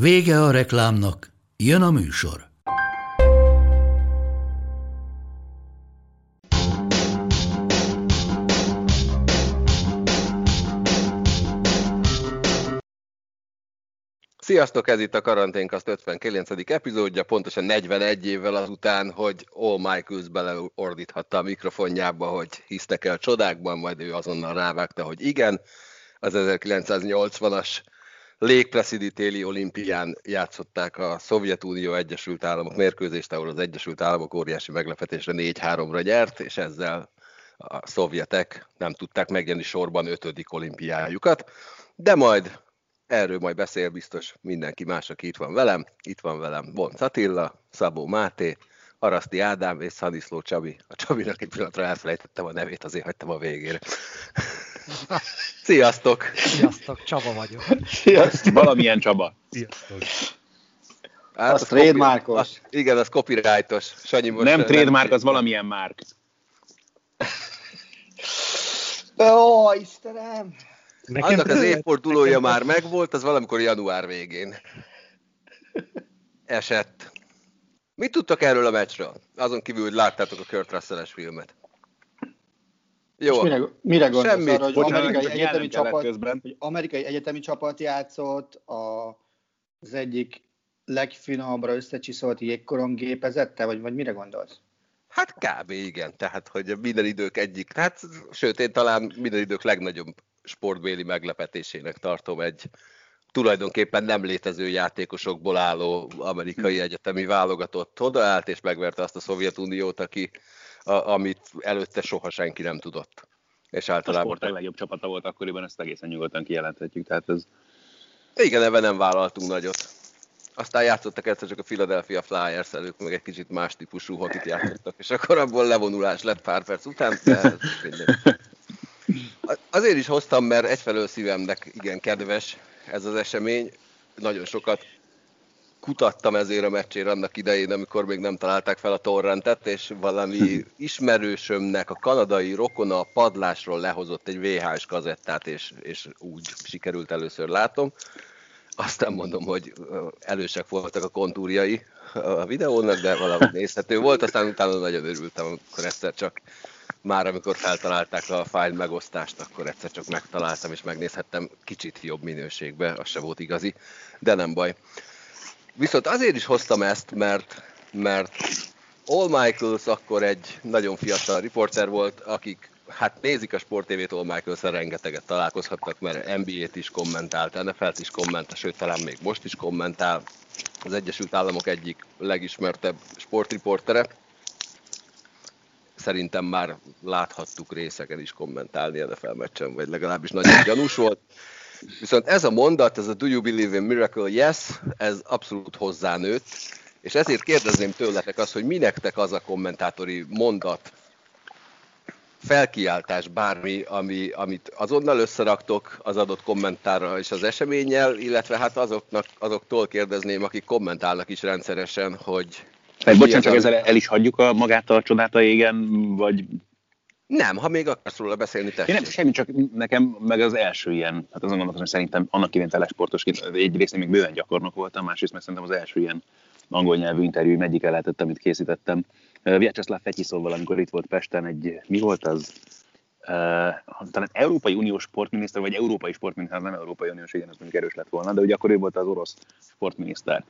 Vége a reklámnak, jön a műsor. Sziasztok, ez itt a Karanténkaszt 59. epizódja, pontosan 41 évvel azután, hogy All Michaels beleordíthatta a mikrofonjába, hogy hisztek el csodákban, majd ő azonnal rávágta, hogy igen. Az 1980-as Lake téli olimpián játszották a Szovjetunió Egyesült Államok mérkőzést, ahol az Egyesült Államok óriási meglepetésre 4-3-ra nyert, és ezzel a szovjetek nem tudták megjelenni sorban ötödik olimpiájukat, de majd erről majd beszél biztos mindenki más, aki itt van velem. Itt van velem Bonc Attila, Szabó Máté, Araszti Ádám és Szaniszló Csabi. A Csabinak egy pillanatra elfelejtettem a nevét, azért hagytam a végére. Sziasztok! Sziasztok, Csaba vagyok. Sziasztok! Valamilyen Csaba. Sziasztok. Hát, az, az trademarkos. Igen, az copyrightos. Sanyi most nem trademark, az valamilyen márk. Ó, Istenem! Nekem Annak az évfordulója már megvolt, az valamikor január végén esett. Mit tudtak erről a meccsről? Azon kívül, hogy láttátok a Kurt russell filmet. Jó. mire, mire gondolsz Semmit. arra, hogy Bocsánat, amerikai egyetemi, csapat, hogy amerikai egyetemi csapat játszott a, az egyik legfinomabbra összecsiszolt jégkorong gépezette, vagy, vagy mire gondolsz? Hát kb. igen, tehát hogy minden idők egyik, hát sőt én talán minden idők legnagyobb sportbéli meglepetésének tartom egy tulajdonképpen nem létező játékosokból álló amerikai hm. egyetemi válogatott odaállt, és megverte azt a Szovjetuniót, aki a, amit előtte soha senki nem tudott. És általában... A sport legjobb csapata volt akkoriban, ezt egészen nyugodtan kijelenthetjük, tehát ez... Igen, ebben nem vállaltunk nagyot. Aztán játszottak egyszer csak a Philadelphia Flyers előtt, meg egy kicsit más típusú hokit játszottak, és akkor abból levonulás lett pár perc után, de Azért is hoztam, mert egyfelől szívemnek igen kedves ez az esemény. Nagyon sokat kutattam ezért a meccsére annak idején, amikor még nem találták fel a torrentet, és valami ismerősömnek a kanadai rokona a padlásról lehozott egy VHS kazettát, és, és úgy sikerült először látom. Aztán mondom, hogy elősek voltak a kontúrjai a videónak, de valahogy nézhető volt, aztán utána nagyon örültem, amikor egyszer csak már amikor feltalálták a fájl megosztást, akkor egyszer csak megtaláltam és megnézhettem kicsit jobb minőségbe, az se volt igazi, de nem baj. Viszont azért is hoztam ezt, mert, mert All Michaels akkor egy nagyon fiatal riporter volt, akik hát nézik a Sport TV-t, All michaels rengeteget találkozhattak, mert NBA-t is kommentált, NFL-t is kommentált, sőt talán még most is kommentál. Az Egyesült Államok egyik legismertebb sportriportere. Szerintem már láthattuk részeken is kommentálni NFL meccsen, vagy legalábbis nagyon gyanús volt. Viszont ez a mondat, ez a Do you believe in miracle? Yes, ez abszolút hozzánőtt, és ezért kérdezném tőletek azt, hogy mi nektek az a kommentátori mondat, felkiáltás, bármi, ami, amit azonnal összeraktok az adott kommentárra és az eseménnyel, illetve hát azoknak, azoktól kérdezném, akik kommentálnak is rendszeresen, hogy... Egy bocsánat, csak ezzel el is hagyjuk a magát a csodát a égen, vagy nem, ha még akarsz róla beszélni, tessék. nem, semmi, csak nekem meg az első ilyen, hát azon gondolom, hogy szerintem annak kivételes sportosként egyrészt még bőven gyakornok voltam, másrészt meg szerintem az első ilyen angol nyelvű interjú egyik lehetett, amit készítettem. Vyacheslav Fetyiszóval, amikor itt volt Pesten, egy, mi volt az? Uh, talán Európai Uniós sportminiszter, vagy Európai sportminiszter, nem Európai Uniós, igen, az mondjuk erős lett volna, de ugye akkor ő volt az orosz sportminiszter.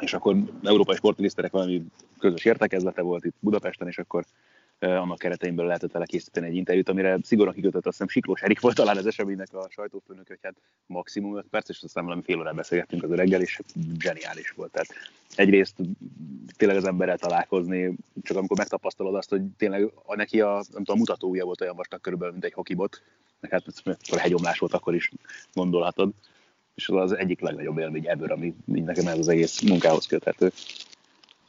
És akkor európai sportminiszterek valami közös értekezlete volt itt Budapesten, és akkor annak keretein lehetett vele készíteni egy interjút, amire szigorúan kikötött, azt hiszem Siklós Erik volt talán az eseménynek a sajtófőnök, hogy hát maximum 5 perc, és aztán valami fél órát beszélgettünk az öreggel, és zseniális volt. Tehát egyrészt tényleg az emberrel találkozni, csak amikor megtapasztalod azt, hogy tényleg neki a, nem tudom, a mutatója volt olyan vastag körülbelül, mint egy hokibot, meg hát akkor hegyomlás volt, akkor is gondolhatod. És az az egyik legnagyobb élmény ebből, ami így nekem ez az egész munkához köthető.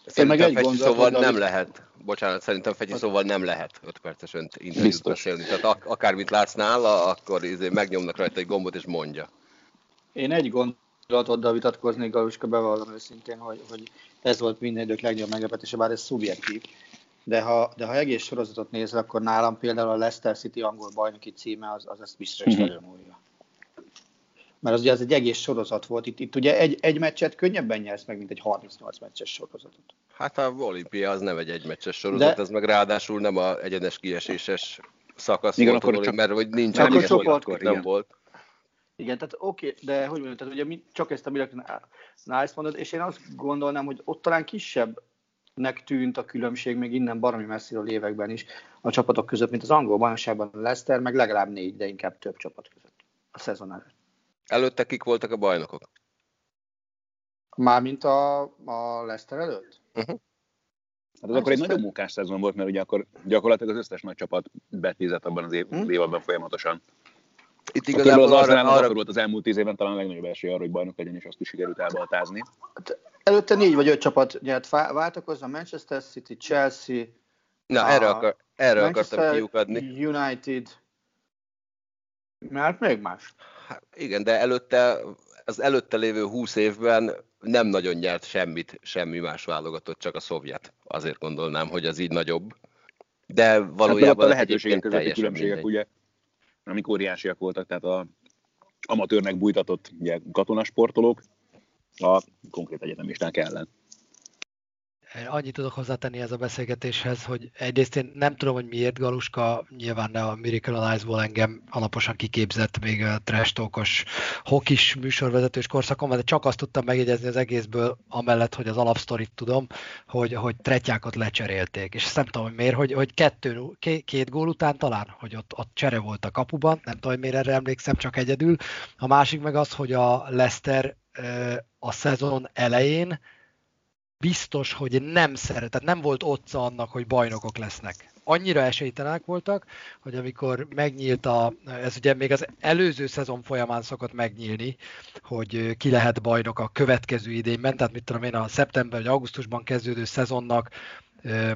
Szerintem Fegyi szóval nem lehet, bocsánat, szerintem Fegyi szóval nem lehet 5 perces önt interjút beszélni. Tehát ak- akármit látsz nála, akkor izé megnyomnak rajta egy gombot és mondja. Én egy gondolatoddal vitatkoznék, Galuska, bevallom őszintén, hogy, hogy ez volt minden idők legnagyobb meglepetése, bár ez szubjektív. De ha, de ha egész sorozatot nézel, akkor nálam például a Leicester City angol bajnoki címe az, az ezt biztos is mm-hmm. Mert az ugye az egy egész sorozat volt. Itt, itt ugye egy, egy meccset könnyebben nyersz meg, mint egy 38 meccses sorozatot. Hát a olimpia az nem egy egymeccses sorozat, de... ez meg ráadásul nem a egyenes kieséses szakasz igen, volt, akkor csak... mert hogy nincs akkor csoport, akkor nem volt. Igen, tehát oké, okay, de hogy mondjam, tehát ugye mi, csak ezt a Miracle Nice mondod, és én azt gondolnám, hogy ott talán kisebbnek tűnt a különbség még innen baromi messziről években is a csapatok között, mint az angol bajnokságban a Leicester, meg legalább négy, de inkább több csapat között a szezon előtt. Előtte kik voltak a bajnokok? Mármint a, a Leicester előtt? Uh-huh. Hát az akkor egy nagyon munkás szezon volt, mert ugye akkor gyakorlatilag az összes nagy csapat betízett abban az év, hmm? évben folyamatosan. Itt igazából az arra, arra... volt az elmúlt tíz évben talán a legnagyobb esély arra, hogy bajnok legyen, és azt is sikerült elbaltázni. Hát, előtte négy vagy öt csapat nyert váltakozva, Manchester City, Chelsea, Na, erre, akar, erre akartam kiukadni. United, mert még más. Hát igen, de előtte, az előtte lévő húsz évben nem nagyon nyert semmit, semmi más válogatott, csak a szovjet. Azért gondolnám, hogy az így nagyobb. De valójában hát, a lehetőségek közötti különbségek, mindegy. ugye, amik óriásiak voltak, tehát a amatőrnek bújtatott ugye, katonasportolók a konkrét egyetemisták ellen. Annyit tudok hozzátenni ez a beszélgetéshez, hogy egyrészt én nem tudom, hogy miért Galuska, nyilván a Miracle Alice-ból engem alaposan kiképzett még a trash hokis műsorvezetős korszakon, de csak azt tudtam megjegyezni az egészből, amellett, hogy az alapsztorit tudom, hogy, hogy tretyákat lecserélték. És ezt nem tudom, hogy miért, hogy, hogy kettő, két, gól után talán, hogy ott, ott csere volt a kapuban, nem tudom, hogy miért erre emlékszem, csak egyedül. A másik meg az, hogy a Leicester a szezon elején biztos, hogy nem szeret, tehát nem volt otca annak, hogy bajnokok lesznek. Annyira esélytelenek voltak, hogy amikor megnyílt a, ez ugye még az előző szezon folyamán szokott megnyílni, hogy ki lehet bajnok a következő idényben, tehát mit tudom én, a szeptember vagy augusztusban kezdődő szezonnak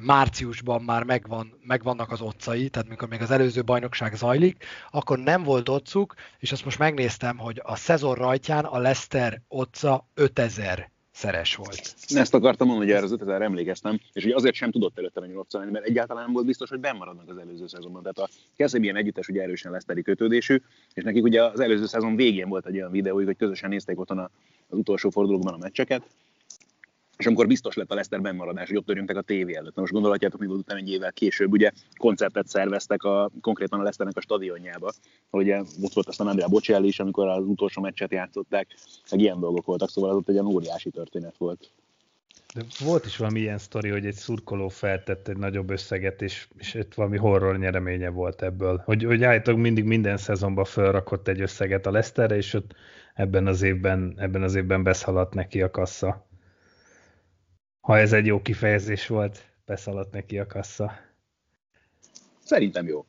márciusban már megvan, megvannak az otcai, tehát mikor még az előző bajnokság zajlik, akkor nem volt otcuk, és azt most megnéztem, hogy a szezon rajtján a Leicester otca 5000 szeres volt. Ezt akartam mondani, hogy erre az 5000 emlékeztem, és hogy azért sem tudott előtte menni lenni, mert egyáltalán nem volt biztos, hogy bemaradnak az előző szezonban. Tehát a Kelsey ilyen együttes ugye erősen lesz pedig kötődésű, és nekik ugye az előző szezon végén volt egy olyan videó, hogy közösen nézték otthon az utolsó fordulókban a meccseket, és amikor biztos lett a Leszter bennmaradás, hogy ott örültek a tévé előtt. Na most gondolhatjátok, mi volt utána egy évvel később, ugye koncertet szerveztek a, konkrétan a Leszternek a stadionjába, hogy ott volt aztán Andrea Bocelli is, amikor az utolsó meccset játszották, meg ilyen dolgok voltak, szóval az ott egy ilyen óriási történet volt. De volt is valami ilyen sztori, hogy egy szurkoló feltett egy nagyobb összeget, és, és itt valami horror nyereménye volt ebből. Hogy, hogy állítólag mindig minden szezonban felrakott egy összeget a Leszterre, és ott ebben az évben, ebben az évben beszaladt neki a kassa ha ez egy jó kifejezés volt, beszaladt neki a kassa. Szerintem jó.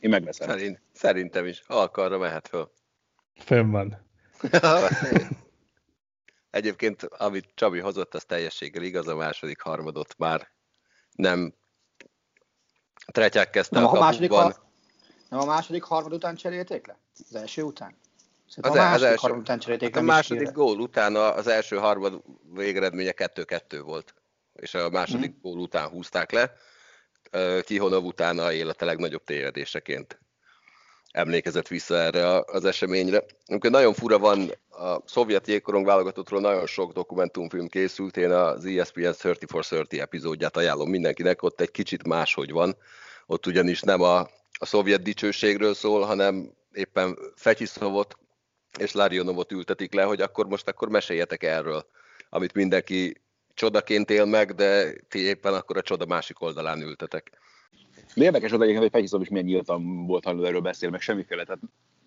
Én megveszem. Szerint, szerintem is. Alkarra mehet föl. Fönn van. Egyébként, amit Csabi hozott, az teljességgel igaz, a második harmadot már nem tretyák kezdte nem, a, a második, har- nem a második harmad után cserélték le? Az első után? az, a második az első, harmad után cserélték hát a második gól után az első harmad végeredménye 2-2 volt és a második mm. gól után húzták le. Tihonov utána élete legnagyobb tévedéseként emlékezett vissza erre az eseményre. Amikor nagyon fura van, a szovjet jégkorong válogatottról nagyon sok dokumentumfilm készült, én az ESPN 30 for 30 epizódját ajánlom mindenkinek, ott egy kicsit máshogy van, ott ugyanis nem a, a szovjet dicsőségről szól, hanem éppen Fetyiszovot és Larionovot ültetik le, hogy akkor most akkor meséljetek erről, amit mindenki csodaként él meg, de ti éppen akkor a csoda másik oldalán ültetek. De érdekes oda hogy Fehiszov is milyen nyíltan volt hajlandó erről beszél, meg semmiféle, tehát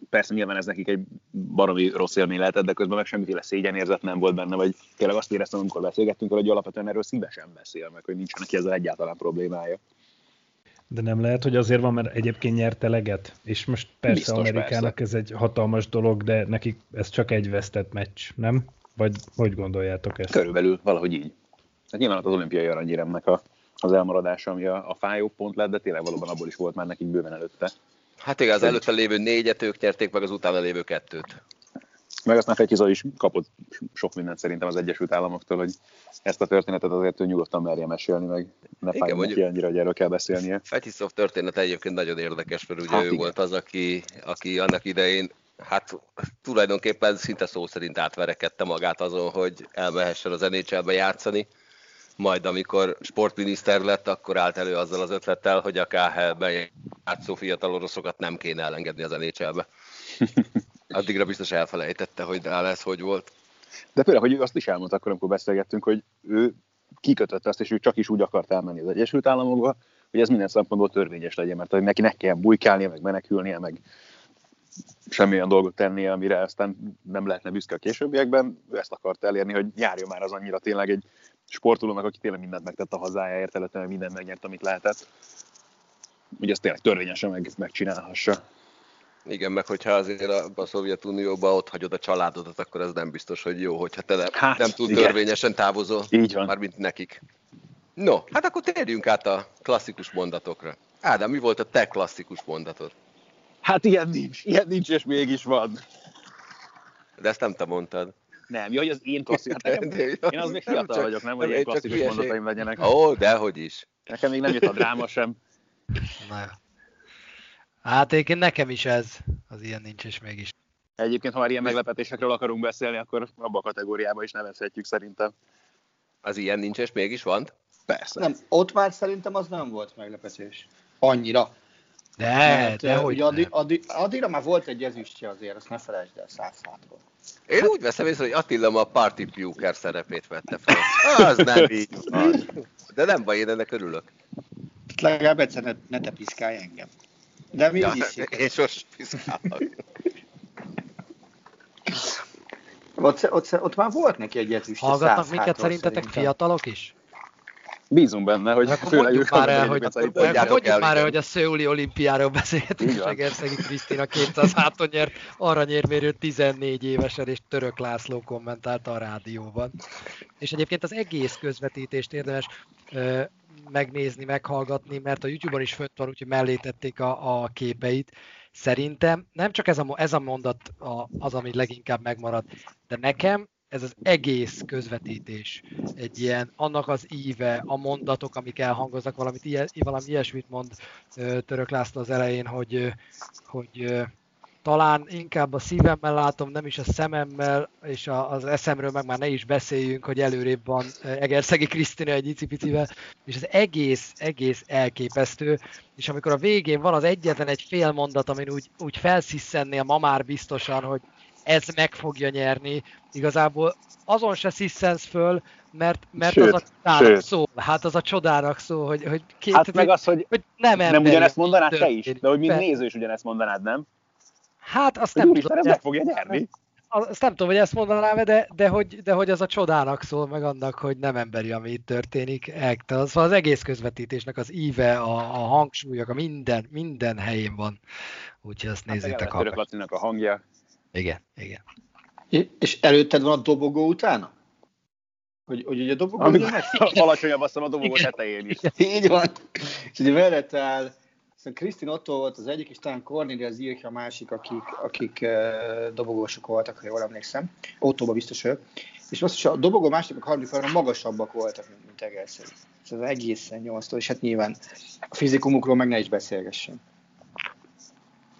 persze nyilván ez nekik egy baromi rossz élmény lehetett, de közben meg semmiféle szégyenérzet nem volt benne, vagy tényleg azt éreztem, amikor beszélgettünk, hogy alapvetően erről szívesen beszél, meg hogy nincs neki ezzel egyáltalán problémája. De nem lehet, hogy azért van, mert egyébként nyerte leget, és most persze Biztos, Amerikának persze. ez egy hatalmas dolog, de nekik ez csak egy vesztett meccs, nem? Vagy hogy gondoljátok ezt? Körülbelül valahogy így. Hát nyilván az olimpiai aranyéremnek a, az elmaradása, ami a, a fájó pont lett, de tényleg valóban abból is volt már nekik bőven előtte. Hát igen, az előtte lévő négyet ők nyerték, meg az utána lévő kettőt. Meg aztán Fekhiza is kapott sok mindent szerintem az Egyesült Államoktól, hogy ezt a történetet azért ő nyugodtan merje mesélni, meg ne fájjon neki annyira, hogy erről kell beszélnie. Fekhiszov története egyébként nagyon érdekes, mert ugye hát ő igen. volt az, aki, aki annak idején hát tulajdonképpen szinte szó szerint átverekedte magát azon, hogy elmehessen az nhl játszani. Majd amikor sportminiszter lett, akkor állt elő azzal az ötlettel, hogy a KHL-ben játszó fiatal oroszokat nem kéne elengedni az NHL-be. Addigra biztos elfelejtette, hogy lesz, hogy volt. De például, hogy ő azt is elmondta akkor, amikor beszélgettünk, hogy ő kikötötte azt, és ő csak is úgy akart elmenni az Egyesült Államokba, hogy ez minden szempontból törvényes legyen, mert neki ne kell bujkálnia, meg menekülnie, meg semmilyen dolgot tennie, amire aztán nem lehetne büszke a későbbiekben. Ő ezt akart elérni, hogy járjon már az annyira tényleg egy sportolónak, aki tényleg mindent megtett a hazájáért, illetve mindent megnyert, amit lehetett. Hogy ezt tényleg törvényesen meg, megcsinálhassa. Igen, meg hogyha azért a, a Szovjetunióban ott hagyod a családodat, akkor ez nem biztos, hogy jó, hogyha te nem, hát, nem túl törvényesen távozol. Így van. Mármint nekik. No, hát akkor térjünk át a klasszikus mondatokra. Ádám, mi volt a te klasszikus mondatod? Hát ilyen nincs, ilyen nincs, és mégis van. De ezt nem te mondtad. Nem, jó, hogy az én klasszikus. Hát nekem, én az még fiatal vagyok, nem, hogy ilyen klasszikus mondataim legyenek. Ó, oh, dehogy is. Nekem még nem jött a dráma sem. Na, Hát egyébként nekem is ez, az ilyen nincs és mégis. Egyébként, ha már ilyen meglepetésekről akarunk beszélni, akkor abba a kategóriába is nevezhetjük szerintem. Az ilyen nincs és mégis van? Persze. Nem, ott már szerintem az nem volt meglepetés. Annyira. De, Mert, de hogy addig, addig, addigra már volt egy ezüstje azért, azt ne felejtsd el száz szátról. Én hát, úgy veszem észre, hogy Attila ma a Party Puker szerepét vette fel. Az nem így van. De nem baj, én ennek örülök. Legalább egyszer ne, ne te piszkálj engem. De mi ja, is. Én sos piszkálok. Ott, ott, ott, már volt neki egy ezüst. Hallgatnak minket szerintetek szerintem. fiatalok is? Bízunk benne, hogy akkor főleg ők már el, hogy, mondjuk el, már el, hogy a Szöuli olimpiáról beszélhetünk, és Egerszegi Krisztina 200 háton nyert aranyérmérő 14 évesen, és Török László kommentálta a rádióban. És egyébként az egész közvetítést érdemes megnézni, meghallgatni, mert a YouTube-on is fönt van, úgyhogy mellé tették a, a képeit. Szerintem nem csak ez a, ez a mondat a, az, ami leginkább megmaradt, de nekem ez az egész közvetítés egy ilyen, annak az íve, a mondatok, amik elhangoznak, valamit, valami ilyesmit mond Török László az elején, hogy, hogy talán inkább a szívemmel látom, nem is a szememmel, és a, az eszemről meg már ne is beszéljünk, hogy előrébb van Egerszegi Krisztina egy icipicivel, és az egész, egész elképesztő, és amikor a végén van az egyetlen egy fél mondat, amin úgy, úgy felsziszennél ma már biztosan, hogy ez meg fogja nyerni, igazából azon se sziszensz föl, mert, mert sőt, az a csodának sőt. szól. Hát az a csodának szól, hogy, hogy két, hát meg az, hogy, hogy nem, nem ugyanezt mondanád te is, de hogy mint néző is ugyanezt mondanád, nem? Hát azt nem tudom. Ez meg fogja nyerni. Azt nem tudom, hogy ezt mondanám, de, de, hogy, de hogy az a csodának szól, meg annak, hogy nem emberi, ami itt történik. Az, az egész közvetítésnek az íve, a, a hangsúlyok, a minden, minden helyén van. Úgyhogy azt hát nézzétek. Hát a hangja. Igen, igen. És előtted van a dobogó utána? Hogy, hogy ugye a dobogó Amikor alacsonyabb azt a dobogó tetején is. Így van. És ugye mellett áll Szerintem Krisztin Otto volt az egyik, és talán Cornélia Zirke a másik, akik, akik uh, dobogósok voltak, ha jól emlékszem. Ottóba biztos vagyok. És azt is a dobogó másik, a harmadik falon magasabbak voltak, mint, mint Egerszeg. Ez az egészen nyolctól, és hát nyilván a fizikumukról meg ne is beszélgessen.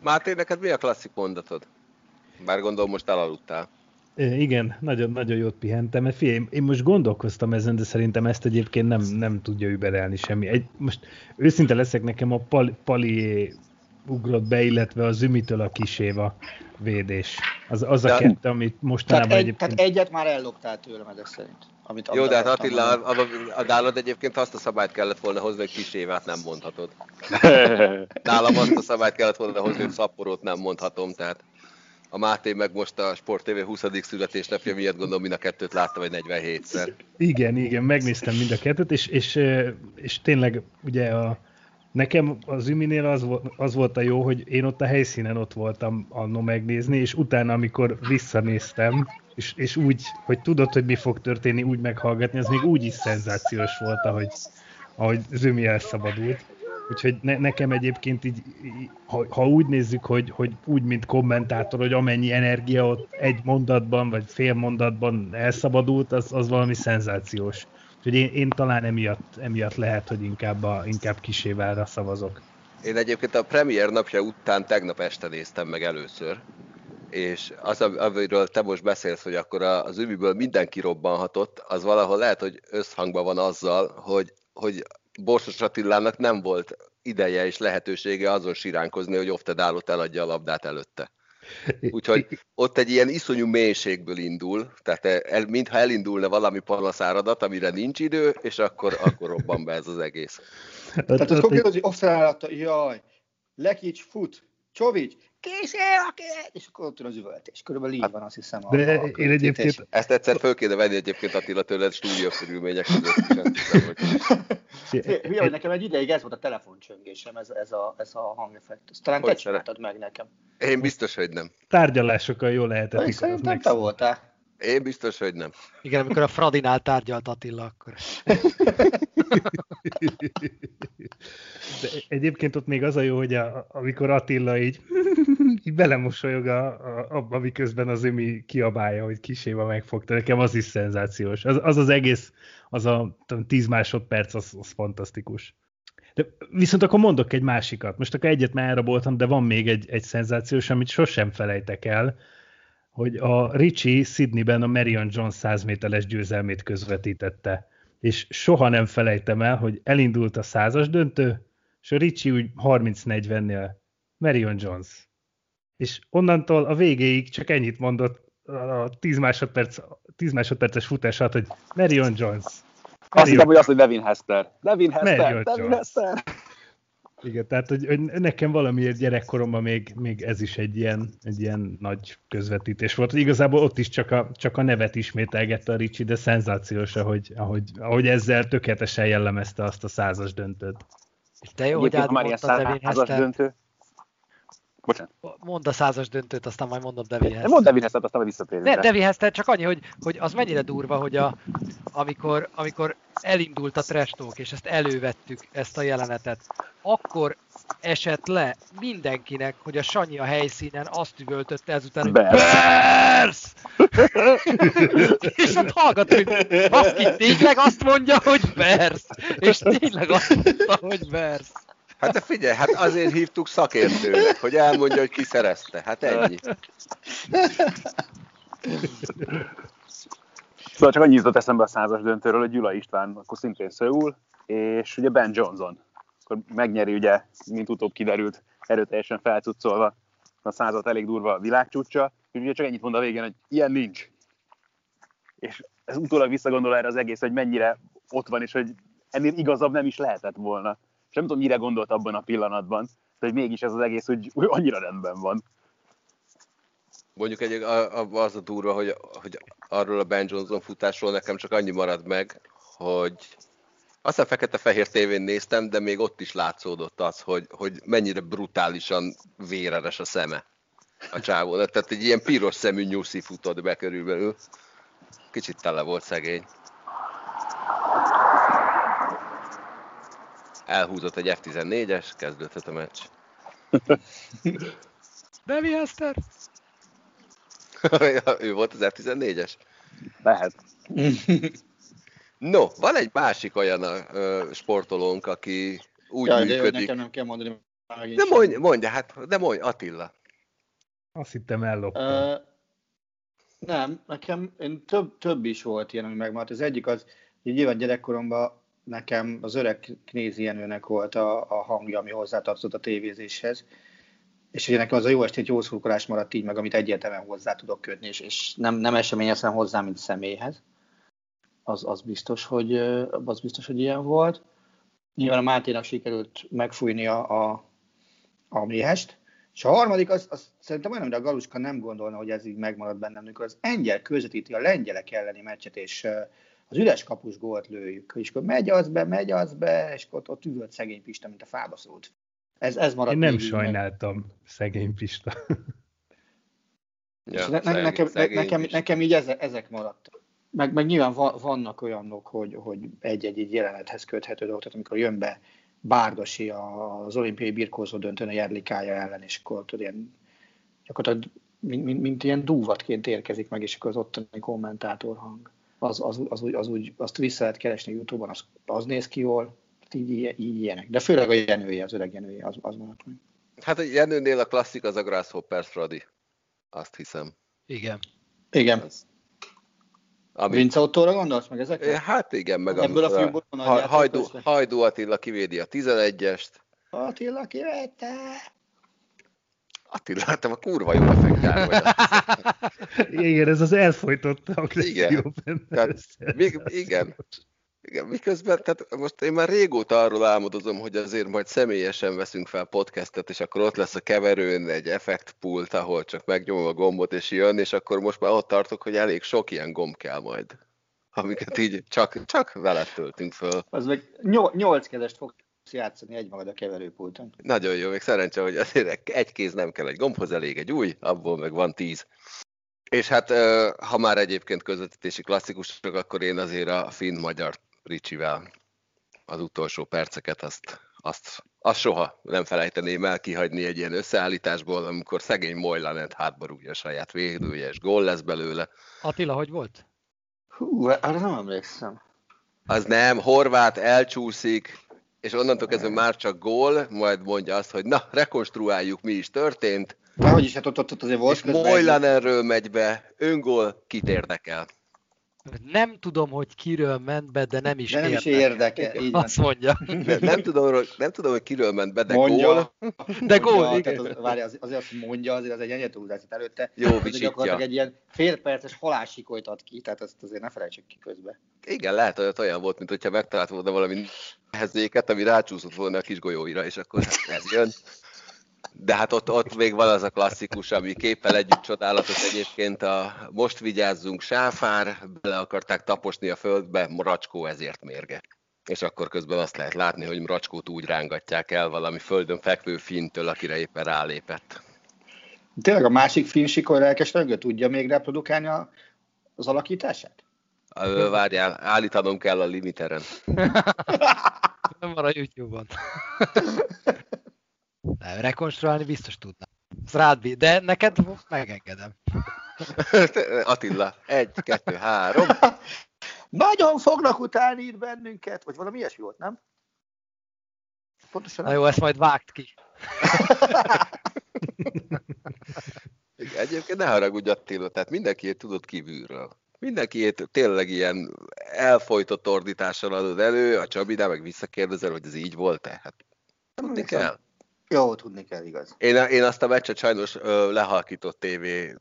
Máté, neked mi a klasszik mondatod? Bár gondolom most elaludtál. Igen, nagyon, nagyon jót pihentem, figyelj, én most gondolkoztam ezen, de szerintem ezt egyébként nem, nem tudja überelni semmi. Egy, most őszinte leszek, nekem a pal, Pali ugrott be, illetve az Ümitől a kiséva védés. Az, az a kettő, amit mostanában tehát egy, egyébként... Tehát egyet már elloptál tőlem ezek szerint. Amit Jó, de hát Attila, a, a, a nálad egyébként azt a szabályt kellett volna hozni, hogy kisévát nem mondhatod. Nálam azt a szabályt kellett volna hozni, hogy szaporót nem mondhatom, tehát a Máté meg most a Sport TV 20. születésnapja miatt gondolom mind a kettőt látta, vagy 47-szer. Igen, igen, megnéztem mind a kettőt, és, és, és tényleg ugye a, Nekem az Üminél az, az volt a jó, hogy én ott a helyszínen ott voltam annó megnézni, és utána, amikor visszanéztem, és, és úgy, hogy tudod, hogy mi fog történni, úgy meghallgatni, az még úgy is szenzációs volt, ahogy, ahogy Zümi elszabadult. Úgyhogy ne, nekem egyébként így, ha, ha úgy nézzük, hogy, hogy úgy, mint kommentátor, hogy amennyi energia ott egy mondatban, vagy fél mondatban elszabadult, az, az valami szenzációs. Úgyhogy én, én talán amiatt, emiatt lehet, hogy inkább, a, inkább kisévelre szavazok. Én egyébként a premier napja után tegnap este néztem meg először, és az, amiről te most beszélsz, hogy akkor az ümiből mindenki robbanhatott, az valahol lehet, hogy összhangban van azzal, hogy, hogy Borsos Attilának nem volt ideje és lehetősége azon siránkozni, hogy Oftedálot eladja a labdát előtte. Úgyhogy ott egy ilyen iszonyú mélységből indul, tehát el, mintha elindulna valami panaszáradat, amire nincs idő, és akkor, akkor robban be ez az egész. Tehát az konkrétan, hogy Oftedálata, jaj, Lekics fut, Csovics, kísér a és akkor ott az üvöltés. Körülbelül így hát, van, azt hiszem. A, de a én egyébként... Ezt egyszer föl kéne venni egyébként Attila tőled stúdió körülmények között. Hülye, hogy nekem egy ideig ez volt a telefoncsöngésem, ez, ez, a, ez a hangeffekt. Ezt talán te csináltad meg nekem. Én biztos, hogy nem. Tárgyalásokkal jól lehetett. Szerintem te voltál. Én biztos, hogy nem. Igen, amikor a Fradinál tárgyalt Attila, akkor. De egyébként ott még az a jó, hogy a, amikor Attila így, így belemosolyog a, a, abba, miközben az ömi kiabálja, hogy kiséva megfogta. Nekem az is szenzációs. Az az, az egész, az a 10 másodperc, az, az fantasztikus. De viszont akkor mondok egy másikat. Most akkor egyet már elraboltam, de van még egy, egy szenzációs, amit sosem felejtek el, hogy a Richie Sydneyben a Marion Jones 100 méteres győzelmét közvetítette. És soha nem felejtem el, hogy elindult a százas döntő, és a Richie úgy 30-40-nél Marion Jones. És onnantól a végéig csak ennyit mondott a 10 másodperc, 10 másodperces futás alatt, hogy Marion Jones. Marion. Azt hiszem, hogy azt, hogy Devin Hester. Devin Hester, Marion Devin Jones. Hester. Igen, tehát hogy, hogy nekem valamiért gyerekkoromban még, még ez is egy ilyen, egy ilyen nagy közvetítés volt. Igazából ott is csak a, csak a nevet ismételgette a Ricsi, de szenzációs, ahogy, ahogy, ahogy ezzel tökéletesen jellemezte azt a százas döntőt. És te jó, hogy átmondtad Devin Hester. döntő. Bocsánat. Mondd a százas döntőt, aztán majd mondom Devin Hester. Mondd Devin Hester, aztán majd visszatérünk. Ne, Devin Hester, csak annyi, hogy, hogy az mennyire durva, hogy a, amikor, amikor elindult a trash talk, és ezt elővettük, ezt a jelenetet, akkor esett le mindenkinek, hogy a Sanyi a helyszínen azt üvöltötte ezután, hogy BERSZ! és ott hallgat, hogy baszki, tényleg azt mondja, hogy BERSZ! És tényleg azt mondta, hogy BERSZ! Hát de figyelj, hát azért hívtuk szakértőnek, hogy elmondja, hogy ki szerezte. Hát ennyi. Szóval csak annyi jutott eszembe a százas döntőről, hogy Gyula István akkor szintén szőul, és ugye Ben Johnson. Akkor megnyeri ugye, mint utóbb kiderült, erőteljesen felcuccolva a százat elég durva a világcsúcsa, és ugye csak ennyit mond a végén, hogy ilyen nincs. És ez utólag visszagondol erre az egész, hogy mennyire ott van, és hogy ennél igazabb nem is lehetett volna. És nem tudom, mire gondolt abban a pillanatban, hogy mégis ez az egész úgy, úgy annyira rendben van. Mondjuk egy, az a durva, hogy, hogy arról a Ben Johnson futásról nekem csak annyi marad meg, hogy azt a fekete-fehér tévén néztem, de még ott is látszódott az, hogy, hogy mennyire brutálisan véreres a szeme a csávó. Tehát egy ilyen piros szemű nyuszi futott be körülbelül. Kicsit tele volt szegény. Elhúzott egy F-14-es, kezdődhet a meccs. Devi Hester! ő volt az F-14-es? Lehet. no, van egy másik olyan uh, sportolónk, aki úgy ja, működik. De nekem nem kell mondani. De mondja, mondja, hát, de mondja, Attila. Azt hittem elloptam. Uh, nem, nekem én több, több is volt ilyen, ami megmaradt. Az egyik az, hogy nyilván gyerekkoromban nekem az öreg Knézienőnek volt a, a hangja, ami hozzátartozott a tévézéshez és ugye nekem az a jó estét, jó szurkolás maradt így meg, amit egyértelműen hozzá tudok kötni, és, és nem, nem eseményesen hozzá, mint személyhez. Az, az, biztos, hogy, az biztos, hogy ilyen volt. Nyilván a Máténak sikerült megfújni a, a, a méhest, és a harmadik, az, az szerintem olyan, amire a Galuska nem gondolna, hogy ez így megmarad bennem, amikor az engyel közvetíti a lengyelek elleni meccset, és az üres kapus gólt lőjük, és akkor megy az be, megy az be, és ott, ott üvölt szegény Pista, mint a fába szólt. Ez, ez maradt Én nem sajnáltam meg. szegény Pista. Ja, ne, szegény, nekem, szegény nekem, nekem így ezek, ezek maradtak. Meg, meg nyilván vannak olyanok, hogy, hogy egy-egy jelenethez köthető dolgok, tehát amikor jön be Bárdosi az olimpiai birkózó döntőn a Jerlikája ellen, és akkor tudod, ilyen, gyakorlatilag mint, mint, mint ilyen dúvatként érkezik meg, és akkor az ottani kommentátor hang. Az, az, az, úgy, az úgy, azt vissza lehet keresni Youtube-on, az, az néz ki jól, így, így ilyenek. De főleg a Jenője, az öreg Jenője, az, az maradt meg. Hát a Jenőnél a klasszik az a Grasshopper Fradi. Azt hiszem. Igen. Igen. Az, ami... Vince Ottóra gondolsz meg ezekre? Hát igen, meg Ebből a, a filmból ha, Hajdú, Hajdú Attila kivédi a 11-est. Attila kivette! Attila, hát a kurva jó effektál vagy. igen, ez az elfolytott agresszió. Igen, tehát, még, igen. Igen, miközben, tehát most én már régóta arról álmodozom, hogy azért majd személyesen veszünk fel podcastet, és akkor ott lesz a keverőn egy effektpult, ahol csak megnyomom a gombot és jön, és akkor most már ott tartok, hogy elég sok ilyen gomb kell majd, amiket így csak, csak veled töltünk föl. Az meg nyolc kezest fog játszani egymagad a keverőpulton. Nagyon jó, még szerencse, hogy azért egy kéz nem kell egy gombhoz, elég egy új, abból meg van tíz. És hát, ha már egyébként közvetítési klasszikusok, akkor én azért a finn-magyar Ricsivel az utolsó perceket, azt, azt, azt soha nem felejteném el kihagyni egy ilyen összeállításból, amikor szegény Mojlanet hátba rúgja a saját védője, és gól lesz belőle. Attila, hogy volt? Hú, arra nem emlékszem. Az nem, Horvát elcsúszik, és onnantól kezdve már csak gól, majd mondja azt, hogy na, rekonstruáljuk, mi is történt. De hogy is, hát ott, ott, ott azért volt. És Mojlanerről megy be, öngól, kit érdekel. Nem tudom, hogy kiről ment be, de nem is de nem érdekel. is érdekel. Így Azt mondja. Nem, nem, tudom, nem tudom, hogy kiről ment be, de mondja. gól. De gól, mondja, igen. Az, várj, az, azért azt mondja, azért az egy enyhe túlzás előtte. Jó, visítja. Gyakorlatilag egy ilyen félperces halálsikolyt ad ki, tehát ezt azért ne felejtsük ki közben. Igen, lehet, hogy olyan volt, mint hogyha megtalált volna valami nehezéket, ami rácsúszott volna a kis golyóira, és akkor ez jön. De hát ott, ott még van az a klasszikus, ami képpel együtt csodálatos egyébként a most vigyázzunk sáfár, bele akarták taposni a földbe, Mracskó ezért mérge. És akkor közben azt lehet látni, hogy Mracskót úgy rángatják el valami földön fekvő fintől, akire éppen rálépett. Tényleg a másik finn sikor lelkes tudja még reprodukálni a, az alakítását? Várjál, állítanom kell a limiteren. Nem van a YouTube-on. Nem, rekonstruálni biztos tudna. Rád, de neked megengedem. Attila, egy, kettő, három. Nagyon fognak utálni itt bennünket, vagy valami ilyesmi volt, nem? Pontosan Na jó, ezt majd vágt ki. Egyébként ne haragudj Attila, tehát mindenkiért tudod kívülről. Mindenkiért tényleg ilyen elfolytott ordítással adod elő, a Csabinál meg visszakérdezel, hogy ez így volt-e? Hát tudni kell. Jó, tudni kell, igaz. Én, én azt a meccset sajnos ö, lehalkított tévé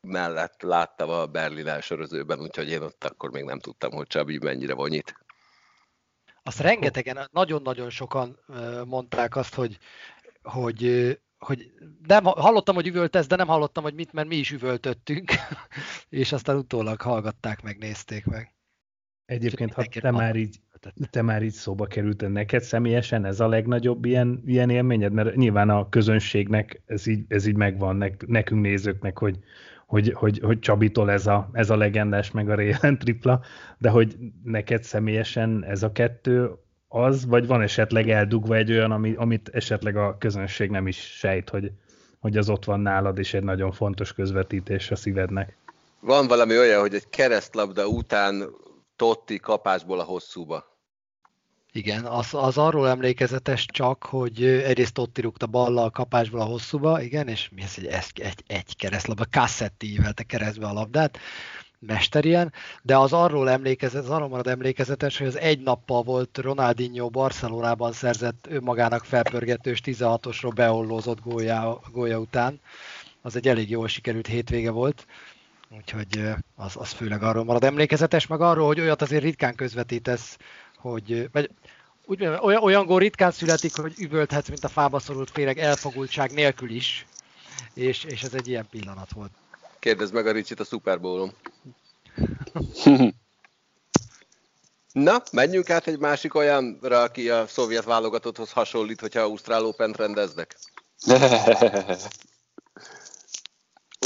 mellett láttam a Berlin elsörözőben, úgyhogy én ott akkor még nem tudtam, hogy Csabi mennyire vonyít. Azt rengetegen, nagyon-nagyon sokan mondták azt, hogy, hogy, hogy nem, hallottam, hogy üvöltesz, de nem hallottam, hogy mit, mert mi is üvöltöttünk, és aztán utólag hallgatták, meg nézték meg. Egyébként, ha te már így te már így szóba került, neked személyesen ez a legnagyobb ilyen, ilyen élményed? Mert nyilván a közönségnek ez így, ez így megvan, nekünk nézőknek, hogy, hogy, hogy, hogy Csabitól ez a, ez a legendás, meg a Rélen tripla, de hogy neked személyesen ez a kettő az, vagy van esetleg eldugva egy olyan, ami, amit esetleg a közönség nem is sejt, hogy, hogy az ott van nálad, és egy nagyon fontos közvetítés a szívednek? Van valami olyan, hogy egy keresztlabda után Totti kapásból a hosszúba. Igen, az, az arról emlékezetes csak, hogy egyrészt Totti rúgta balla a kapásból a hosszúba, igen, és mi ez egy, egy, egy, keresztlabda, Cassetti ívelte keresztbe a labdát, mesterien, de az arról emlékezet, az arról marad emlékezetes, hogy az egy nappal volt Ronaldinho Barcelonában szerzett önmagának felpörgetős 16-osról beollózott gólya, gólya után. Az egy elég jól sikerült hétvége volt Úgyhogy az, az főleg arról marad emlékezetes, meg arról, hogy olyat azért ritkán közvetítesz, hogy, vagy úgy mondjam, olyan, olyan gól ritkán születik, hogy üvölthetsz, mint a fába szorult féreg elfogultság nélkül is, és, és ez egy ilyen pillanat volt. Kérdezd meg a Ricsit a Super Bowl-on. Na, menjünk át egy másik olyanra, aki a szovjet válogatotthoz hasonlít, hogyha Ausztrál open rendeznek.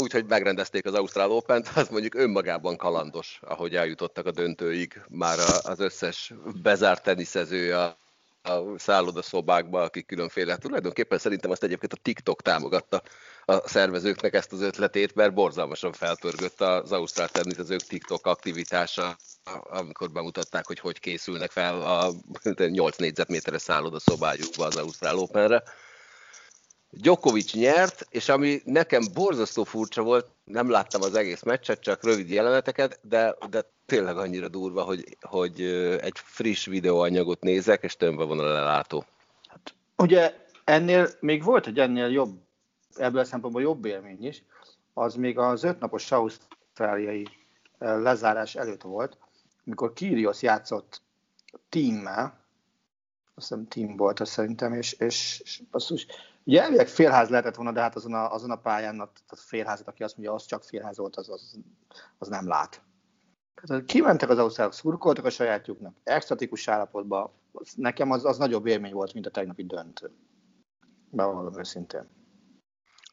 Úgyhogy megrendezték az Ausztrál open az mondjuk önmagában kalandos, ahogy eljutottak a döntőig. Már az összes bezárt teniszező a, a szállodaszobákba, akik különféle. Tulajdonképpen szerintem azt egyébként a TikTok támogatta a szervezőknek ezt az ötletét, mert borzalmasan felpörgött az Ausztrál teniszezők TikTok aktivitása amikor bemutatták, hogy hogy készülnek fel a 8 négyzetméteres szállodaszobájukba az Ausztrál Openre. Djokovic nyert, és ami nekem borzasztó furcsa volt, nem láttam az egész meccset, csak rövid jeleneteket, de, de tényleg annyira durva, hogy, hogy egy friss videóanyagot nézek, és tömbbe van a lelátó. Hát, ugye ennél még volt egy ennél jobb, ebből a szempontból jobb élmény is, az még az ötnapos ausztráliai lezárás előtt volt, amikor Kyrgios játszott teammel, azt hiszem team volt az szerintem, és, és, és basszus, ugye elvileg félház lehetett volna, de hát azon a, azon a pályán, a félházat, aki azt mondja, az csak félház volt, az, az, az nem lát. Tehát kimentek az ausztrálok, szurkoltak a sajátjuknak, extatikus állapotban, az, nekem az, az nagyobb élmény volt, mint a tegnapi döntő. Bevallom őszintén.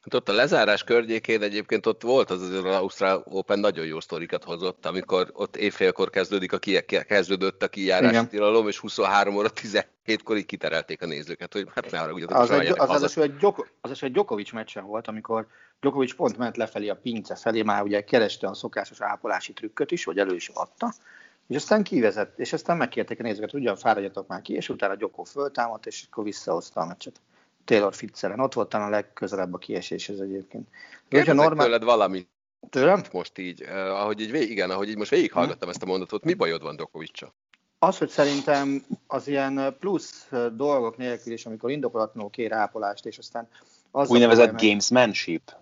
Hát ott a lezárás környékén egyébként ott volt az az Ausztrál Open nagyon jó sztorikat hozott, amikor ott évfélkor kezdődik a ki, kezdődött a kijárás tilalom, és 23 óra 17-kor így kiterelték a nézőket, hogy hát ne haragudjatok, az, egy, az, az, egy Gyoko, az egy Djokovic meccsen volt, amikor Djokovic pont ment lefelé a pince felé, már ugye kereste a szokásos ápolási trükköt is, vagy elő is adta, és aztán kivezett, és aztán megkérték a nézőket, ugyan fáradjatok már ki, és utána Gyokó föltámadt, és akkor visszahozta a meccset. Taylor Fitzeren. Ott volt talán a legközelebb a kieséshez egyébként. Kérdezek normál... tőled valamit. Tőlem? Most így, uh, ahogy így, igen, ahogy így most végighallgattam ezt a mondatot, mi bajod van Dokovicsa? Az, hogy szerintem az ilyen plusz dolgok nélkül is, amikor indokolatlanul kér ápolást, és aztán az Úgynevezett gamesmanship.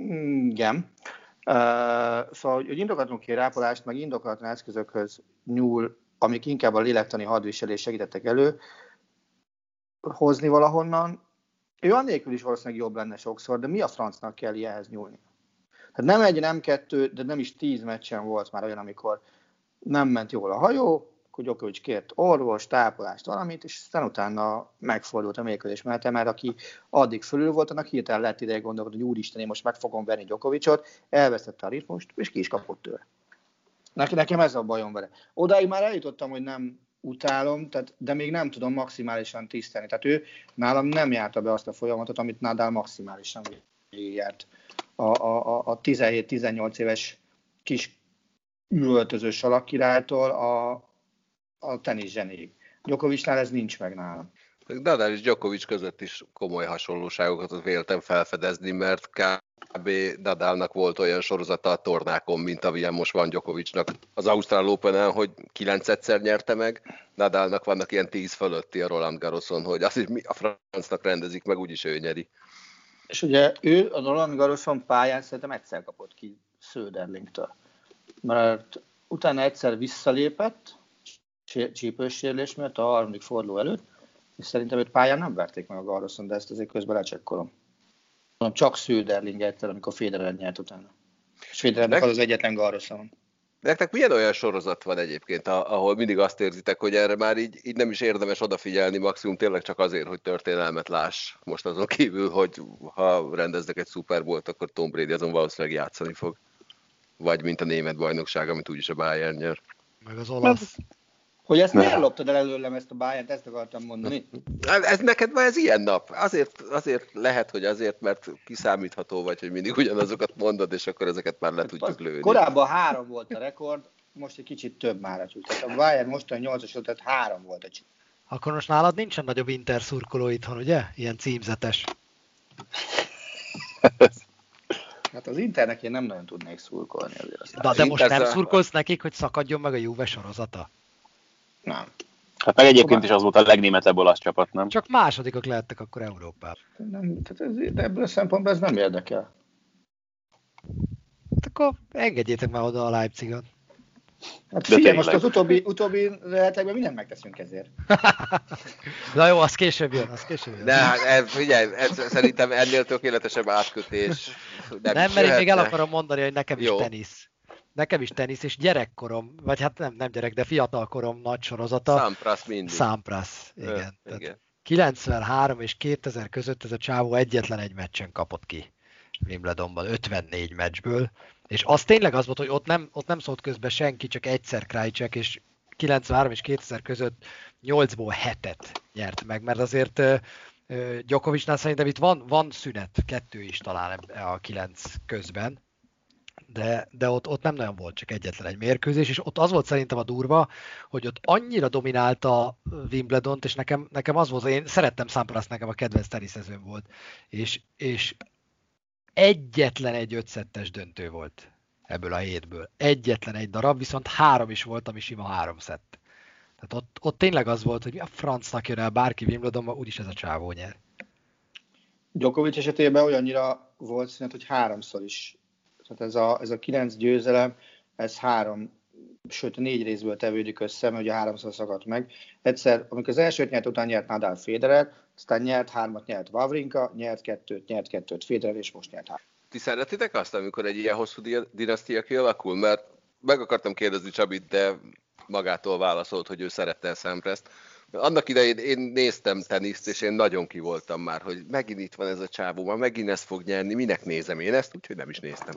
Mm, igen. Uh, szóval, hogy indokolatlanul kér ápolást, meg indokolatlan eszközökhöz nyúl, amik inkább a lélektani hadviselés segítettek elő, hozni valahonnan, ő annélkül is valószínűleg jobb lenne sokszor, de mi a francnak kell ilyenhez nyúlni? Tehát nem egy, nem kettő, de nem is tíz meccsen volt már olyan, amikor nem ment jól a hajó, akkor Djokovic kért orvos, tápolást, valamit, és aztán utána megfordult a mérkőzés mert, mert aki addig fölül volt, annak hirtelen lett ideje gondolkodni, hogy úristen, én most meg fogom venni Djokovicot, elvesztette a ritmust, és ki is kapott tőle. Nekem ez a bajom vele. Odáig már eljutottam, hogy nem utálom, tehát, de még nem tudom maximálisan tisztelni. Tehát ő nálam nem járta be azt a folyamatot, amit Nadal maximálisan járt. A, a, a 17-18 éves kis üvöltözős alakkirálytól a, a tenisz zsenéig. Gyokovicsnál ez nincs meg nálam. Nadal és Djokovic között is komoly hasonlóságokat véltem felfedezni, mert kb. Nadalnak volt olyan sorozata a tornákon, mint amilyen most van Djokovicnak az Ausztrál open hogy kilenc egyszer nyerte meg, Nadalnak vannak ilyen tíz fölötti a Roland Garroson, hogy azért mi a francnak rendezik meg, úgyis ő nyeri. És ugye ő a Roland Garroson pályán szerintem egyszer kapott ki Söderlingtől. Mert utána egyszer visszalépett, csípősérülés miatt a harmadik forduló előtt, és szerintem őt pályán nem verték meg a Garroson, de ezt azért közben lecsekkolom. Csak Söderling egyszer, amikor Federer nyert utána. És Federernek az az egyetlen Garroson. Nektek milyen olyan sorozat van egyébként, ahol mindig azt érzitek, hogy erre már így, így nem is érdemes odafigyelni, maximum tényleg csak azért, hogy történelmet láss. Most azon kívül, hogy ha rendeznek egy szuperbolt, akkor Tom Brady azon valószínűleg játszani fog. Vagy mint a német bajnokság, amit úgyis a Bayern nyer. Meg az olasz. Hogy ezt miért loptad el előlem ezt a báját, ezt akartam mondani. Hát ez neked van ez ilyen nap. Azért, azért lehet, hogy azért, mert kiszámítható vagy, hogy mindig ugyanazokat mondod, és akkor ezeket már le tudjuk lőni. Korábban három volt a rekord, most egy kicsit több már a csúcs. Tehát a Bayern mostan nyolcas tehát három volt a csúcs. Akkor most nálad nincsen nagyobb Inter szurkoló itthon, ugye? Ilyen címzetes. Hát az Internek én nem nagyon tudnék szurkolni azért. De, de most nem szurkolsz nekik, hogy szakadjon meg a Juve sorozata? Nem. Hát meg egyébként is az volt a legnémetebb olasz csapat, nem? Csak másodikok lehettek akkor Európában. Nem, tehát ez, de ebből a szempontból ez nem érdekel. Hát akkor engedjétek már oda a Leipzigot. Hát figyelj, most az utóbbi, utóbbi lehetekben mindent megteszünk ezért. Na jó, az később jön, az később jön. De hát figyelj, ez, szerintem ennél tökéletesebb átkötés. Nem, nem mert én még el akarom mondani, hogy nekem jó. is tenisz. Nekem is tenisz, és gyerekkorom, vagy hát nem, nem gyerek, de fiatalkorom nagy sorozata. Sampras mindig. Sampras, igen. Ö, Tehát igen. 93 és 2000 között ez a csávó egyetlen egy meccsen kapott ki Wimbledonban, 54 meccsből, és az tényleg az volt, hogy ott nem, ott nem szólt közbe senki, csak egyszer Krajicek, és 93 és 2000 között 8-ból 7-et nyert meg, mert azért Djokovicnál szerintem itt van, van szünet, kettő is talán a 9 közben, de, de ott, ott nem nagyon volt csak egyetlen egy mérkőzés, és ott az volt szerintem a durva, hogy ott annyira dominálta Wimbledont, és nekem, nekem az volt, én szerettem Sampras, nekem a kedvenc teniszezőm volt, és, és egyetlen egy ötszettes döntő volt ebből a hétből. Egyetlen egy darab, viszont három is volt, ami sima három szett. Tehát ott, ott tényleg az volt, hogy mi a francnak jön el bárki Wimbledonba, úgyis ez a csávó nyer. Djokovic esetében olyannyira volt szünet, hogy háromszor is. Tehát ez a, ez a kilenc győzelem, ez három, sőt négy részből tevődik össze, mert ugye háromszor szakadt meg. Egyszer, amikor az elsőt nyert, után nyert Nadal Federer, aztán nyert hármat, nyert Wawrinka, nyert kettőt, nyert kettőt Federer, és most nyert hármat. Ti szeretitek azt, amikor egy ilyen hosszú dinasztia kialakul? Mert meg akartam kérdezni Csabit, de magától válaszolt, hogy ő szerette Szempreszt. Annak idején én néztem teniszt, és én nagyon ki voltam már, hogy megint itt van ez a csávó, már megint ezt fog nyerni, minek nézem én ezt, úgyhogy nem is néztem.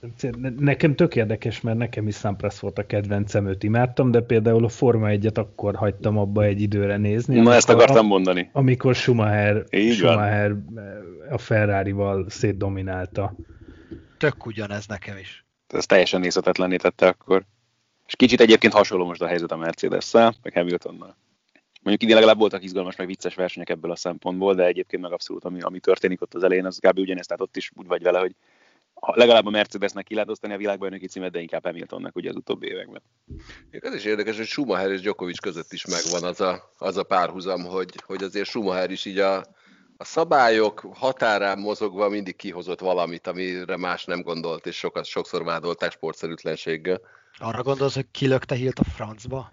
Ne- Nekem tök érdekes, mert nekem is Sampras volt a kedvencem, őt imádtam, de például a Forma 1-et akkor hagytam abba egy időre nézni. Na, ezt akartam mondani. Amikor Schumacher, Így van. Schumacher a Ferrari-val szétdominálta. Tök ugyanez nekem is. Ez teljesen nézhetetlenné tette akkor. És kicsit egyébként hasonló most a helyzet a Mercedes-szel, meg Hamiltonnal. Mondjuk idén legalább voltak izgalmas, meg vicces versenyek ebből a szempontból, de egyébként meg abszolút, ami, ami történik ott az elején, az kb. ugyanezt, tehát ott is úgy vagy vele, hogy legalább a Mercedesnek ki lehet osztani a világbajnoki címet, de inkább Hamiltonnak ugye az utóbbi években. Ez is érdekes, hogy Schumacher és Djokovic között is megvan az a, az a párhuzam, hogy, hogy azért Schumacher is így a, a szabályok határán mozogva mindig kihozott valamit, amire más nem gondolt, és sokat, sokszor vádolták sportszerűtlenséggel. Arra gondolsz, hogy kilökte hílt a francba?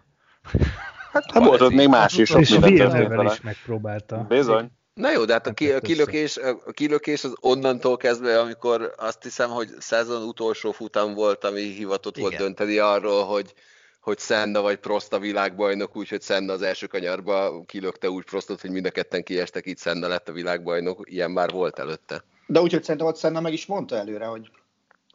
Hát volt ott még más is, sok És Villeneuve is megpróbálta. Bizony. Na jó, de hát a, ki, a, Hát kilökés, a kilökés az onnantól kezdve, amikor azt hiszem, hogy szezon utolsó futam volt, ami hivatott volt dönteni arról, hogy hogy Senna vagy Prost a világbajnok, úgyhogy Senna az első kanyarba kilökte úgy Prostot, hogy mind a ketten kiestek, így Senna lett a világbajnok, ilyen már volt előtte. De úgyhogy szerintem ott Senna meg is mondta előre, hogy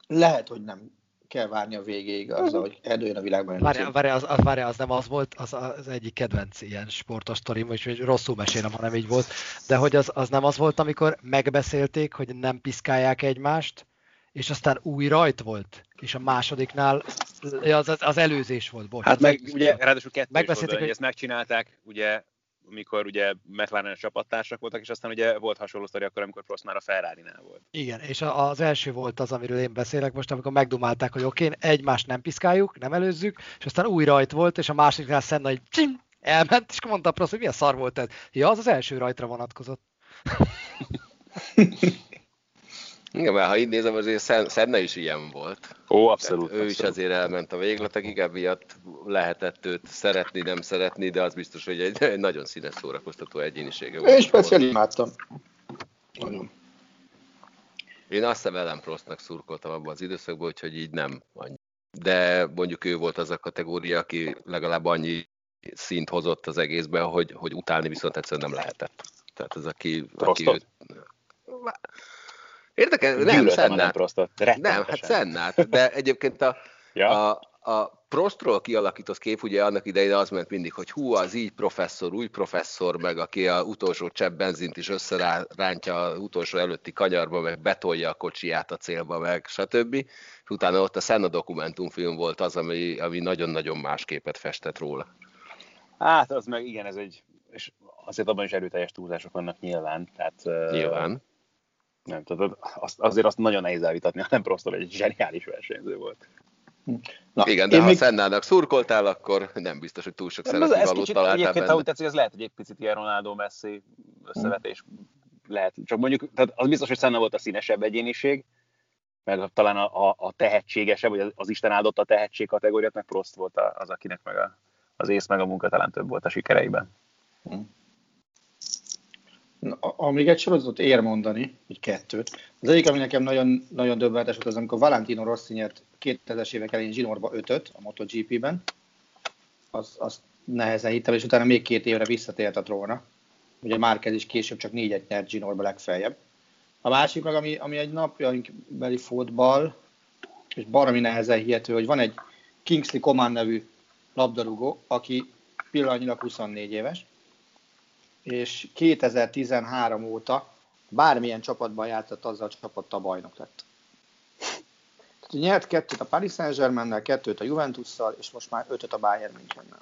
lehet, hogy nem kell várni a végéig azzal, hogy eldőjön a világban. Várjál, várjál, az, az, várjál, az nem az volt, az az egyik kedvenc ilyen sportos sztorim, és hogy rosszul mesélem, ha nem így volt, de hogy az, az nem az volt, amikor megbeszélték, hogy nem piszkálják egymást, és aztán új rajt volt, és a másodiknál az, az, az előzés volt, bocs. Hát az meg ugye volt. ráadásul kettő volt, Megbeszélték, hogy hogy- ezt megcsinálták, ugye amikor ugye McLaren csapattársak voltak, és aztán ugye volt hasonló sztori akkor, amikor Prost már a Ferrari-nál volt. Igen, és a- az első volt az, amiről én beszélek most, amikor megdumálták, hogy oké, egymást nem piszkáljuk, nem előzzük, és aztán új rajt volt, és a másodiknál Senna, hogy csim, elment, és akkor mondta a Prost, hogy milyen szar volt ez. Ja, az az első rajtra vonatkozott. Igen, mert ha így nézem, azért Senna is ilyen volt. Ó, abszolút. Tehát ő is abszolút. azért elment a végletekig, emiatt lehetett őt szeretni, nem szeretni, de az biztos, hogy egy, egy nagyon színes szórakoztató egyénisége volt. Én speciál imádtam. Nagyon. Én azt hiszem Ellen Prostnak szurkoltam abban az időszakban, úgyhogy így nem annyi. De mondjuk ő volt az a kategória, aki legalább annyi szint hozott az egészben, hogy, hogy utálni viszont egyszerűen nem lehetett. Tehát ez aki... aki? Érdekel, nem, Gyűlöltem a nem Szennát. Prostot. Nem, hát. Szennát, de egyébként a, Ja. a, a Prostról kialakított kép, ugye annak idején az ment mindig, hogy hú, az így professzor, új professzor, meg aki a utolsó csepp benzint is összerántja az utolsó előtti kanyarba, meg betolja a kocsiját a célba, meg stb. És utána ott a Senna dokumentumfilm volt az, ami, ami nagyon-nagyon más képet festett róla. Hát az meg igen, ez egy, és azért abban is erőteljes túlzások vannak nyilván. Tehát, Nyilván. Nem tudod, azt, azért azt nagyon nehéz elvitatni, hanem Prostól egy zseniális versenyző volt. Na, Igen, de ha még- Sennának szurkoltál, akkor nem biztos, hogy túl sok szeretni valót találtál egyébként, ha benne. úgy tetszik, ez lehet, hogy egy picit ilyen Ronaldo Messi összevetés lehet. Csak mondjuk, tehát az biztos, hogy Senna volt a színesebb egyéniség, meg talán a, a, a tehetségesebb, vagy az, az Isten áldott a tehetség kategóriát, meg Prost volt a- az, akinek meg a, az ész meg a munka talán több volt a sikereiben. Amíg egy sorozatot ér mondani, egy kettőt. Az egyik, ami nekem nagyon, nagyon döbbenetes volt, az amikor Valentino Rossi nyert 2000-es évek elején Zsinorba 5 a MotoGP-ben. Az, az nehezen hittem, és utána még két évre visszatért a tróna. Ugye Márquez is később csak négyet nyert Zsinorba legfeljebb. A másik meg, ami, ami egy napjainkbeli fotball, és baromi nehezen hihető, hogy van egy Kingsley Coman nevű labdarúgó, aki pillanatnyilag 24 éves, és 2013 óta bármilyen csapatban játszott, azzal a csapattal bajnok lett. Nyert kettőt a Paris Saint-Germain-nel, kettőt a Juventusszal, és most már ötöt a Bayern Münchennel.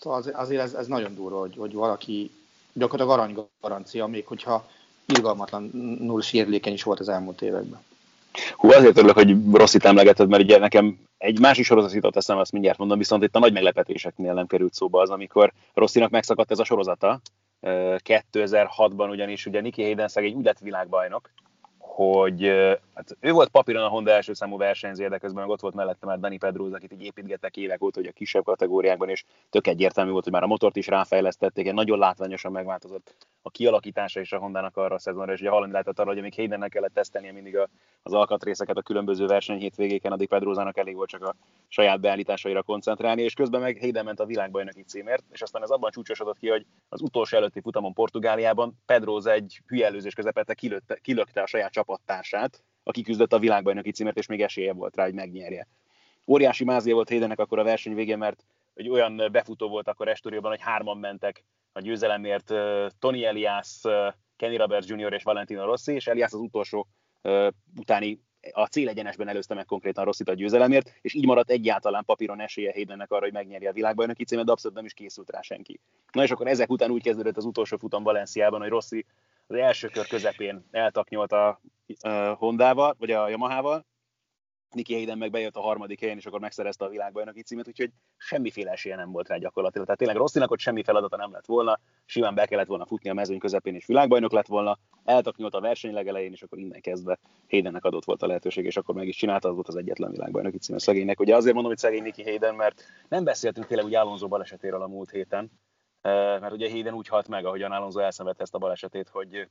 Szóval azért ez, ez nagyon durva, hogy, hogy valaki gyakorlatilag arany garancia, még hogyha irgalmatlanul sérülékeny is volt az elmúlt években. Hú, azért örülök, hogy Rosszit emlegeted, mert ugye nekem egy másik sorozat jutott eszembe, azt mindjárt mondom, viszont itt a nagy meglepetéseknél nem került szóba az, amikor Rosszinak megszakadt ez a sorozata. 2006-ban ugyanis ugye Niki Hayden szegény úgy lett világbajnok, hogy hát ő volt papíron a Honda első számú versenyző, de közben ott volt mellette már Dani Pedroz, akit így építgettek évek óta, hogy a kisebb kategóriákban, és tök egyértelmű volt, hogy már a motort is ráfejlesztették, egy nagyon látványosan megváltozott a kialakítása is a Hondának arra a szezonra, és ugye hallani lehetett arra, hogy még Haydennek kellett tesztelnie mindig a, az alkatrészeket a különböző verseny hétvégéken, addig Pedrozának elég volt csak a saját beállításaira koncentrálni, és közben meg Hayden ment a világbajnoki címért, és aztán ez abban csúcsosodott ki, hogy az utolsó előtti futamon Portugáliában Pedroza egy hülye előzés közepette kilökte, kilökte a saját csapattársát, aki küzdött a világbajnoki címért, és még esélye volt rá, hogy megnyerje. Óriási mázia volt Haydennek akkor a verseny végén, mert egy olyan befutó volt akkor Estorióban, hogy hárman mentek a győzelemért Tony Elias, Kenny Roberts Jr. és Valentino Rossi, és Elias az utolsó utáni a célegyenesben előzte meg konkrétan Rosszit a győzelemért, és így maradt egyáltalán papíron esélye Haydennek arra, hogy megnyerje a világbajnoki címet, de abszolút nem is készült rá senki. Na és akkor ezek után úgy kezdődött az utolsó futam Valenciában, hogy Rossi az első kör közepén eltaknyolt a Hondával, vagy a Yamahával, Niki Hayden meg bejött a harmadik helyen, és akkor megszerezte a világbajnoki címet, úgyhogy semmiféle esélye nem volt rá gyakorlatilag. Tehát tényleg Rosszinak ott semmi feladata nem lett volna, simán be kellett volna futni a mezőny közepén, és világbajnok lett volna, eltaknyolt a verseny legelején, és akkor innen kezdve Haydennek adott volt a lehetőség, és akkor meg is csinálta, az volt az egyetlen világbajnoki címe szegénynek. Ugye azért mondom, hogy szegény Niki Hayden, mert nem beszéltünk tényleg úgy Alonso balesetéről a múlt héten, mert ugye Hayden úgy halt meg, ahogyan Alonso elszenvedte ezt a balesetét, hogy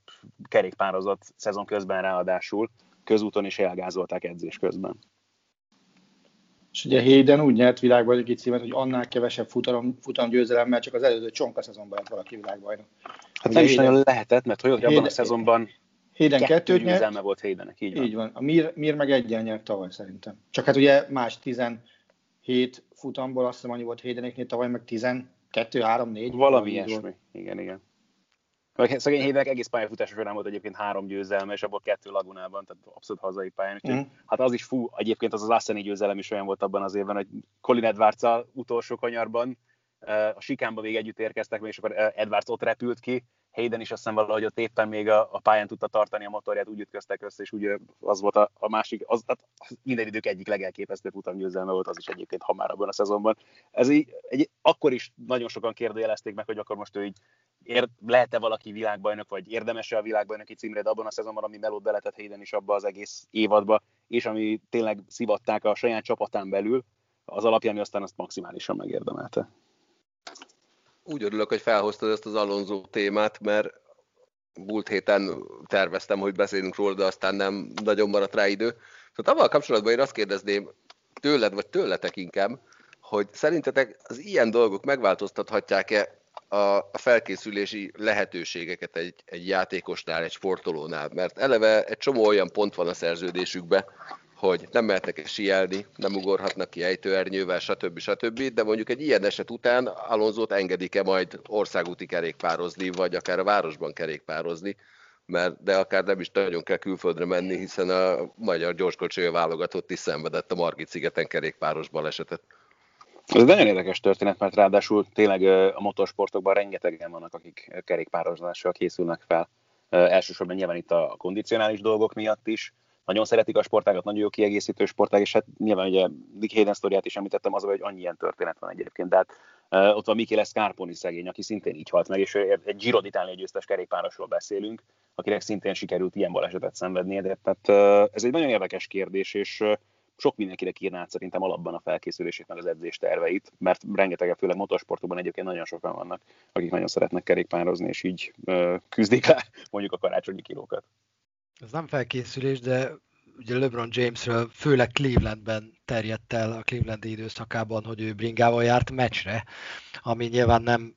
kerékpározott szezon közben ráadásul, közúton is elgázolták edzés közben. És ugye Hayden úgy nyert világbajnoki címet, hogy annál kevesebb futam, futam győzelemmel csak az előző csonka szezonban lett valaki világbajnok. Hát nem is nagyon lehetett, mert hogy abban a szezonban Hayden kettő nyert. volt Haydennek, így van. Így van. A Mir, Mir meg egyen nyert tavaly szerintem. Csak hát ugye más 17 futamból azt hiszem annyi volt Haydeneknél, tavaly meg 12, 3, 4. Valami ilyesmi. Igen, igen. Meg szegény Hédek egész pályafutása során volt egyébként három győzelme, és abból kettő Lagunában, tehát abszolút hazai pályán. Úgyhogy, mm. Hát az is fú, egyébként az az Asseni győzelem is olyan volt abban az évben, hogy Colin edwards utolsó kanyarban a Sikánba még együtt érkeztek, és akkor Edwards ott repült ki, Hayden is azt hiszem valahogy ott éppen még a, a pályán tudta tartani a motorját, úgy ütköztek össze, és úgy az volt a, a másik, az, az minden idők egyik legelképesztőbb utamgyőzelme volt, az is egyébként ha már abban a szezonban. Ez így, egy, akkor is nagyon sokan kérdőjelezték meg, hogy akkor most ő így ér, lehet-e valaki világbajnok, vagy érdemes-e a világbajnoki címre, de abban a szezonban, ami melót beletett Hayden is abba az egész évadba, és ami tényleg szivatták a saját csapatán belül, az alapján aztán azt maximálisan megérdemelte. Úgy örülök, hogy felhoztad ezt az Alonso témát, mert múlt héten terveztem, hogy beszélünk róla, de aztán nem nagyon maradt rá idő. Szóval avval kapcsolatban én azt kérdezném tőled, vagy tőletek inkább, hogy szerintetek az ilyen dolgok megváltoztathatják-e a, felkészülési lehetőségeket egy, egy játékosnál, egy sportolónál, mert eleve egy csomó olyan pont van a szerződésükben, hogy nem mehetnek sielni, nem ugorhatnak ki ejtőernyővel, stb. stb. De mondjuk egy ilyen eset után Alonzót engedik-e majd országúti kerékpározni, vagy akár a városban kerékpározni, mert de akár nem is nagyon kell külföldre menni, hiszen a magyar gyorskocsolya válogatott is szenvedett a Margit szigeten kerékpáros balesetet. Ez egy nagyon érdekes történet, mert ráadásul tényleg a motorsportokban rengetegen vannak, akik kerékpározással készülnek fel. Elsősorban nyilván itt a kondicionális dolgok miatt is. Nagyon szeretik a sportágat, nagyon jó kiegészítő sportág, és hát nyilván ugye Dick Hayden sztoriát is említettem, az, hogy annyi ilyen történet van egyébként. De hát ott van Michele Scarponi szegény, aki szintén így halt meg, és egy Giro d'Italia győztes kerékpárosról beszélünk, akinek szintén sikerült ilyen balesetet szenvednie, de tehát ez egy nagyon érdekes kérdés, és sok mindenkire írná át szerintem alapban a felkészülését, meg az edzés terveit, mert rengeteg, főleg motorsportokban egyébként nagyon sokan vannak, akik nagyon szeretnek kerékpározni, és így ö, küzdik le mondjuk a karácsonyi kilókat. Ez nem felkészülés, de ugye LeBron Jamesről főleg Clevelandben terjedt el a Clevelandi időszakában, hogy ő bringával járt meccsre, ami nyilván nem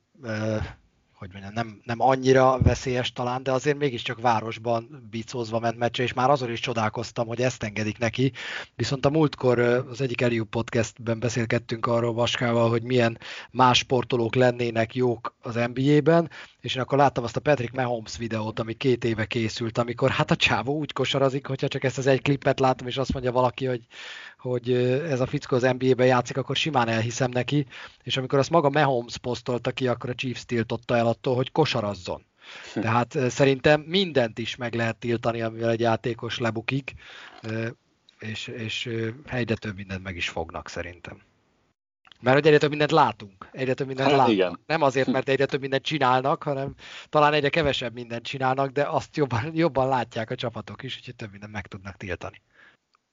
hogy mondjam, nem, nem annyira veszélyes talán, de azért mégiscsak városban bicózva ment meccsre, és már azon is csodálkoztam, hogy ezt engedik neki. Viszont a múltkor az egyik Eliu podcastben beszélgettünk arról Vaskával, hogy milyen más sportolók lennének jók az NBA-ben, és én akkor láttam azt a Patrick Mahomes videót, ami két éve készült, amikor hát a csávó úgy kosarazik, hogyha csak ezt az egy klippet látom, és azt mondja valaki, hogy, hogy ez a fickó az NBA-ben játszik, akkor simán elhiszem neki, és amikor azt maga Mahomes posztolta ki, akkor a Chiefs tiltotta el attól, hogy kosarazzon. Hm. Tehát szerintem mindent is meg lehet tiltani, amivel egy játékos lebukik, és, és egyre több mindent meg is fognak szerintem. Mert hogy egyre több mindent látunk. Egyre több mindent hát, látunk. Igen. Nem azért, mert egyre több mindent csinálnak, hanem talán egyre kevesebb mindent csinálnak, de azt jobban, jobban látják a csapatok is, úgyhogy több mindent meg tudnak tiltani.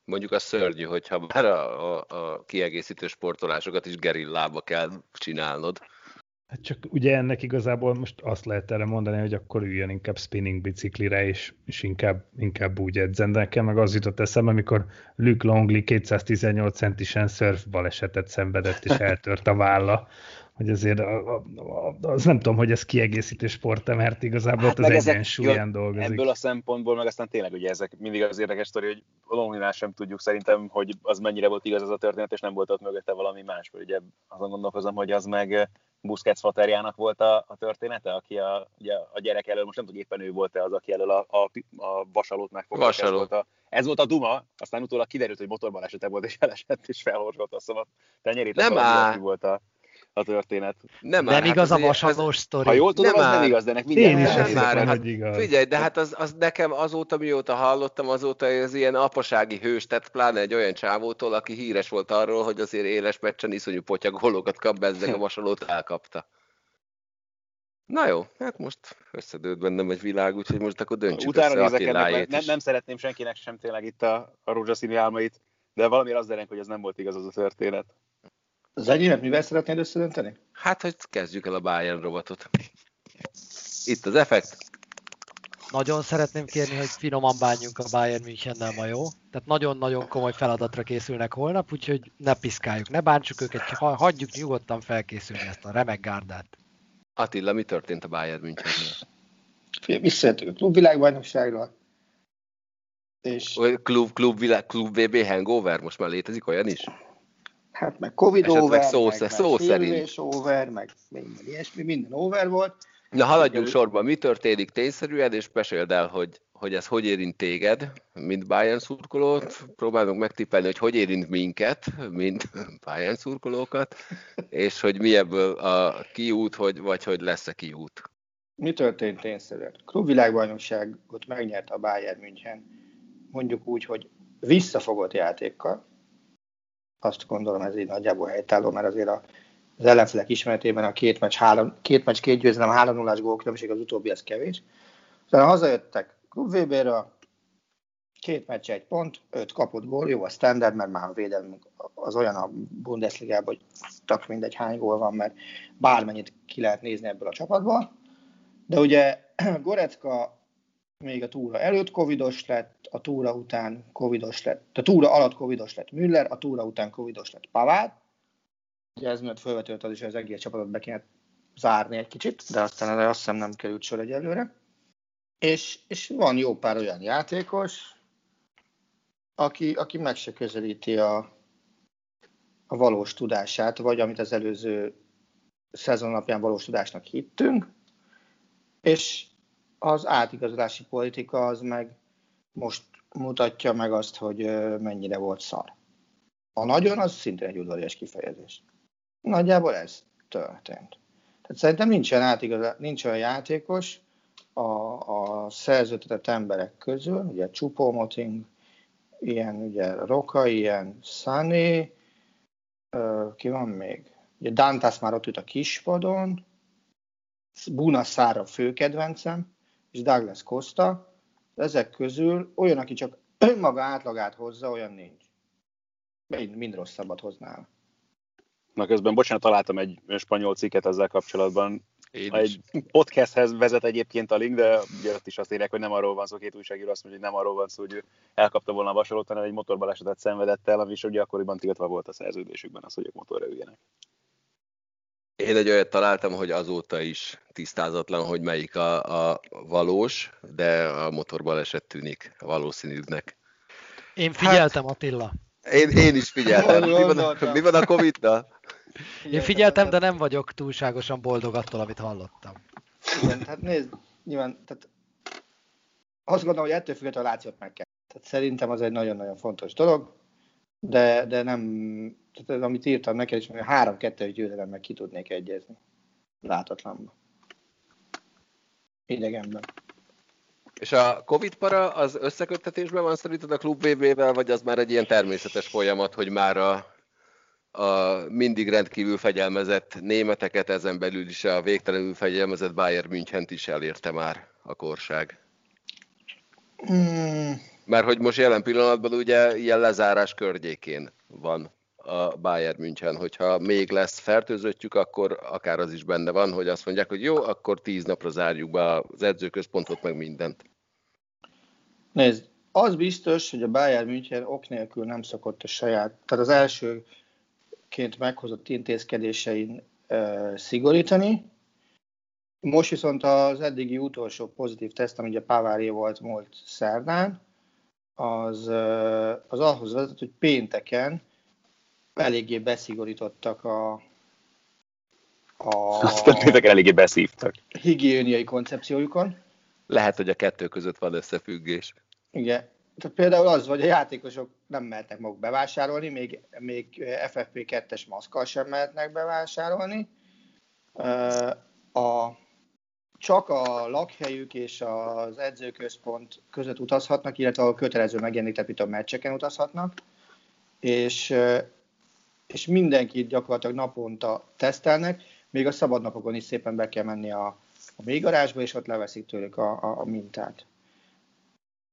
Mondjuk a szörnyű, hogyha már a, a, a kiegészítő sportolásokat is gerillába kell csinálnod, Hát csak ugye ennek igazából most azt lehet erre mondani, hogy akkor üljön inkább spinning biciklire, és, és inkább, inkább úgy edzen. De nekem meg az jutott eszembe, amikor Luke Longley 218 centisen surf balesetet szenvedett, és eltört a válla hogy azért a, a, az nem tudom, hogy ez kiegészítő sport mert igazából hát az egyensúlyán dolgozik. Ebből a szempontból, meg aztán tényleg ugye ezek mindig az érdekes sztori, hogy Longinál sem tudjuk szerintem, hogy az mennyire volt igaz az a történet, és nem volt ott mögötte valami más, vagy ugye azon gondolkozom, hogy az meg Busquets faterjának volt a, a története, aki a, ugye a gyerek elől, most nem tudom, éppen ő volt-e az, aki elől a, a, a vasalót megfogta. Vasaló. Ez volt, a, ez volt a duma, aztán utólag kiderült, hogy motorban esete volt, és elesett, és felhorzsolt a tenyerét. Nem áll. volt a, a történet. Nem, nem hát igaz a vasalós sztori. Ha jól tudom, nem az áll. nem igaz, de nek minden Én is nem már, hát, igaz. Figyelj, de hát az, az, nekem azóta, mióta hallottam, azóta ez ilyen apasági hős, tehát pláne egy olyan csávótól, aki híres volt arról, hogy azért éles meccsen iszonyú potyagolókat kap, bezzeg a vasalót elkapta. Na jó, hát most összedőlt bennem egy világ, úgyhogy most akkor döntsük Utána nézek ennek, nem, nem szeretném senkinek sem tényleg itt a, a rózsaszínű álmait, de valamiért az dereng, hogy ez nem volt igaz az a történet. Az enyémet mivel szeretnéd összedönteni? Hát, hogy kezdjük el a Bayern robotot. Itt az effekt. Nagyon szeretném kérni, hogy finoman bánjunk a Bayern Münchennel ma, jó? Tehát nagyon-nagyon komoly feladatra készülnek holnap, úgyhogy ne piszkáljuk, ne bántsuk őket, hagyjuk nyugodtan felkészülni ezt a remek gárdát. Attila, mi történt a Bayern Münchennél? Visszajöttük a klubvilágbajnokságra. És... Klub, klub, világ, klub VB hangover? Most már létezik olyan is? Hát meg Covid Esetleg over, szó, meg, szó meg szerint. over, meg minden ilyesmi, minden over volt. Na haladjunk sorba, mi történik tényszerűen, és meséld el, hogy, hogy ez hogy érint téged, mint Bayern szurkolót, próbálunk megtippelni, hogy hogy érint minket, mint Bayern szurkolókat, és hogy mi ebből a kiút, hogy, vagy hogy lesz-e kiút. Mi történt tényszerűen? Klub világbajnokságot megnyerte a Bayern München, mondjuk úgy, hogy visszafogott játékkal, azt gondolom ez így nagyjából helytálló, mert azért a, az ellenfelek ismeretében a két meccs, három, két, meccs, két győzelem, három nullás gólkülönbség az utóbbi, az kevés. Aztán hazajöttek Klub VB-ről, két meccs, egy pont, öt kapott gól, jó a standard, mert már a védelmünk az olyan a Bundesliga, hogy tak mindegy hány gól van, mert bármennyit ki lehet nézni ebből a csapatból. De ugye Gorecka még a túra előtt covidos lett, a túra után covidos lett, a túra alatt covidos lett Müller, a túra után covidos lett Pavard. Ugye ez miatt felvetődött az is, hogy az egész csapatot be kéne zárni egy kicsit, de aztán erre azt hiszem nem került sor egyelőre. És, és van jó pár olyan játékos, aki, aki meg se közelíti a, a valós tudását, vagy amit az előző szezon napján valós tudásnak hittünk, és az átigazolási politika az meg most mutatja meg azt, hogy mennyire volt szar. A nagyon az szintén egy udvarias kifejezés. Nagyjából ez történt. Tehát szerintem nincsen, átigazá, nincs olyan játékos a, a szerződtetett emberek közül, ugye Moting, ilyen ugye Roka, ilyen Sané, ki van még? Ugye Dantas már ott ült a kispadon, Buna Szára főkedvencem, és Douglas Costa, ezek közül olyan, aki csak önmaga átlagát hozza, olyan nincs. mind, mind rosszabbat hoznál. Na közben, bocsánat, találtam egy spanyol cikket ezzel kapcsolatban. Én egy podcasthez vezet egyébként a link, de ugye ott is azt írják, hogy nem arról van szó, két újságíró azt mondja, hogy nem arról van szó, hogy ő elkapta volna a vasalót, hanem egy motorbalesetet szenvedett el, ami is ugye akkoriban tiltva volt a szerződésükben az, hogy ők motorra üljenek. Én egy olyat találtam, hogy azóta is tisztázatlan, hogy melyik a, a valós, de a motorbaleset tűnik valószínűbbnek. Én figyeltem, Attila. Én, én is figyeltem. Mi van, a, mi van a Covid-dal? Én figyeltem, de nem vagyok túlságosan boldog attól, amit hallottam. Igen, hát nézd, nyilván, tehát azt gondolom, hogy ettől függetlenül a lációt meg kell. Tehát szerintem az egy nagyon-nagyon fontos dolog, de, de nem, tehát ez, amit írtam neked is, hogy három-kettő győzelemmel ki tudnék egyezni. Látatlanban. Idegenben. És a Covid para az összeköttetésben van szerinted a klub VB-vel, vagy az már egy ilyen természetes folyamat, hogy már a, a mindig rendkívül fegyelmezett németeket, ezen belül is a végtelenül fegyelmezett Bayern München is elérte már a korság? Hmm. Mert hogy most jelen pillanatban ugye ilyen lezárás környékén van a Bayern München, hogyha még lesz fertőzöttjük, akkor akár az is benne van, hogy azt mondják, hogy jó, akkor tíz napra zárjuk be az edzőközpontot, meg mindent. Nézd, az biztos, hogy a Bayern München ok nélkül nem szokott a saját, tehát az elsőként meghozott intézkedésein e, szigorítani. Most viszont az eddigi utolsó pozitív teszt, ami a Pavári volt múlt szerdán, az, az ahhoz vezet, hogy pénteken eléggé beszigorítottak a, a Azt pénteken eléggé beszívtak. higiéniai koncepciójukon. Lehet, hogy a kettő között van összefüggés. Igen. Tehát például az, hogy a játékosok nem mehetnek maguk bevásárolni, még, még FFP2-es maszkkal sem mehetnek bevásárolni. A, csak a lakhelyük és az edzőközpont között utazhatnak, illetve a kötelező megjelenített meccseken utazhatnak, és, és mindenkit gyakorlatilag naponta tesztelnek, még a szabadnapokon is szépen be kell menni a, a mélygarázsba, és ott leveszik tőlük a, a, a mintát.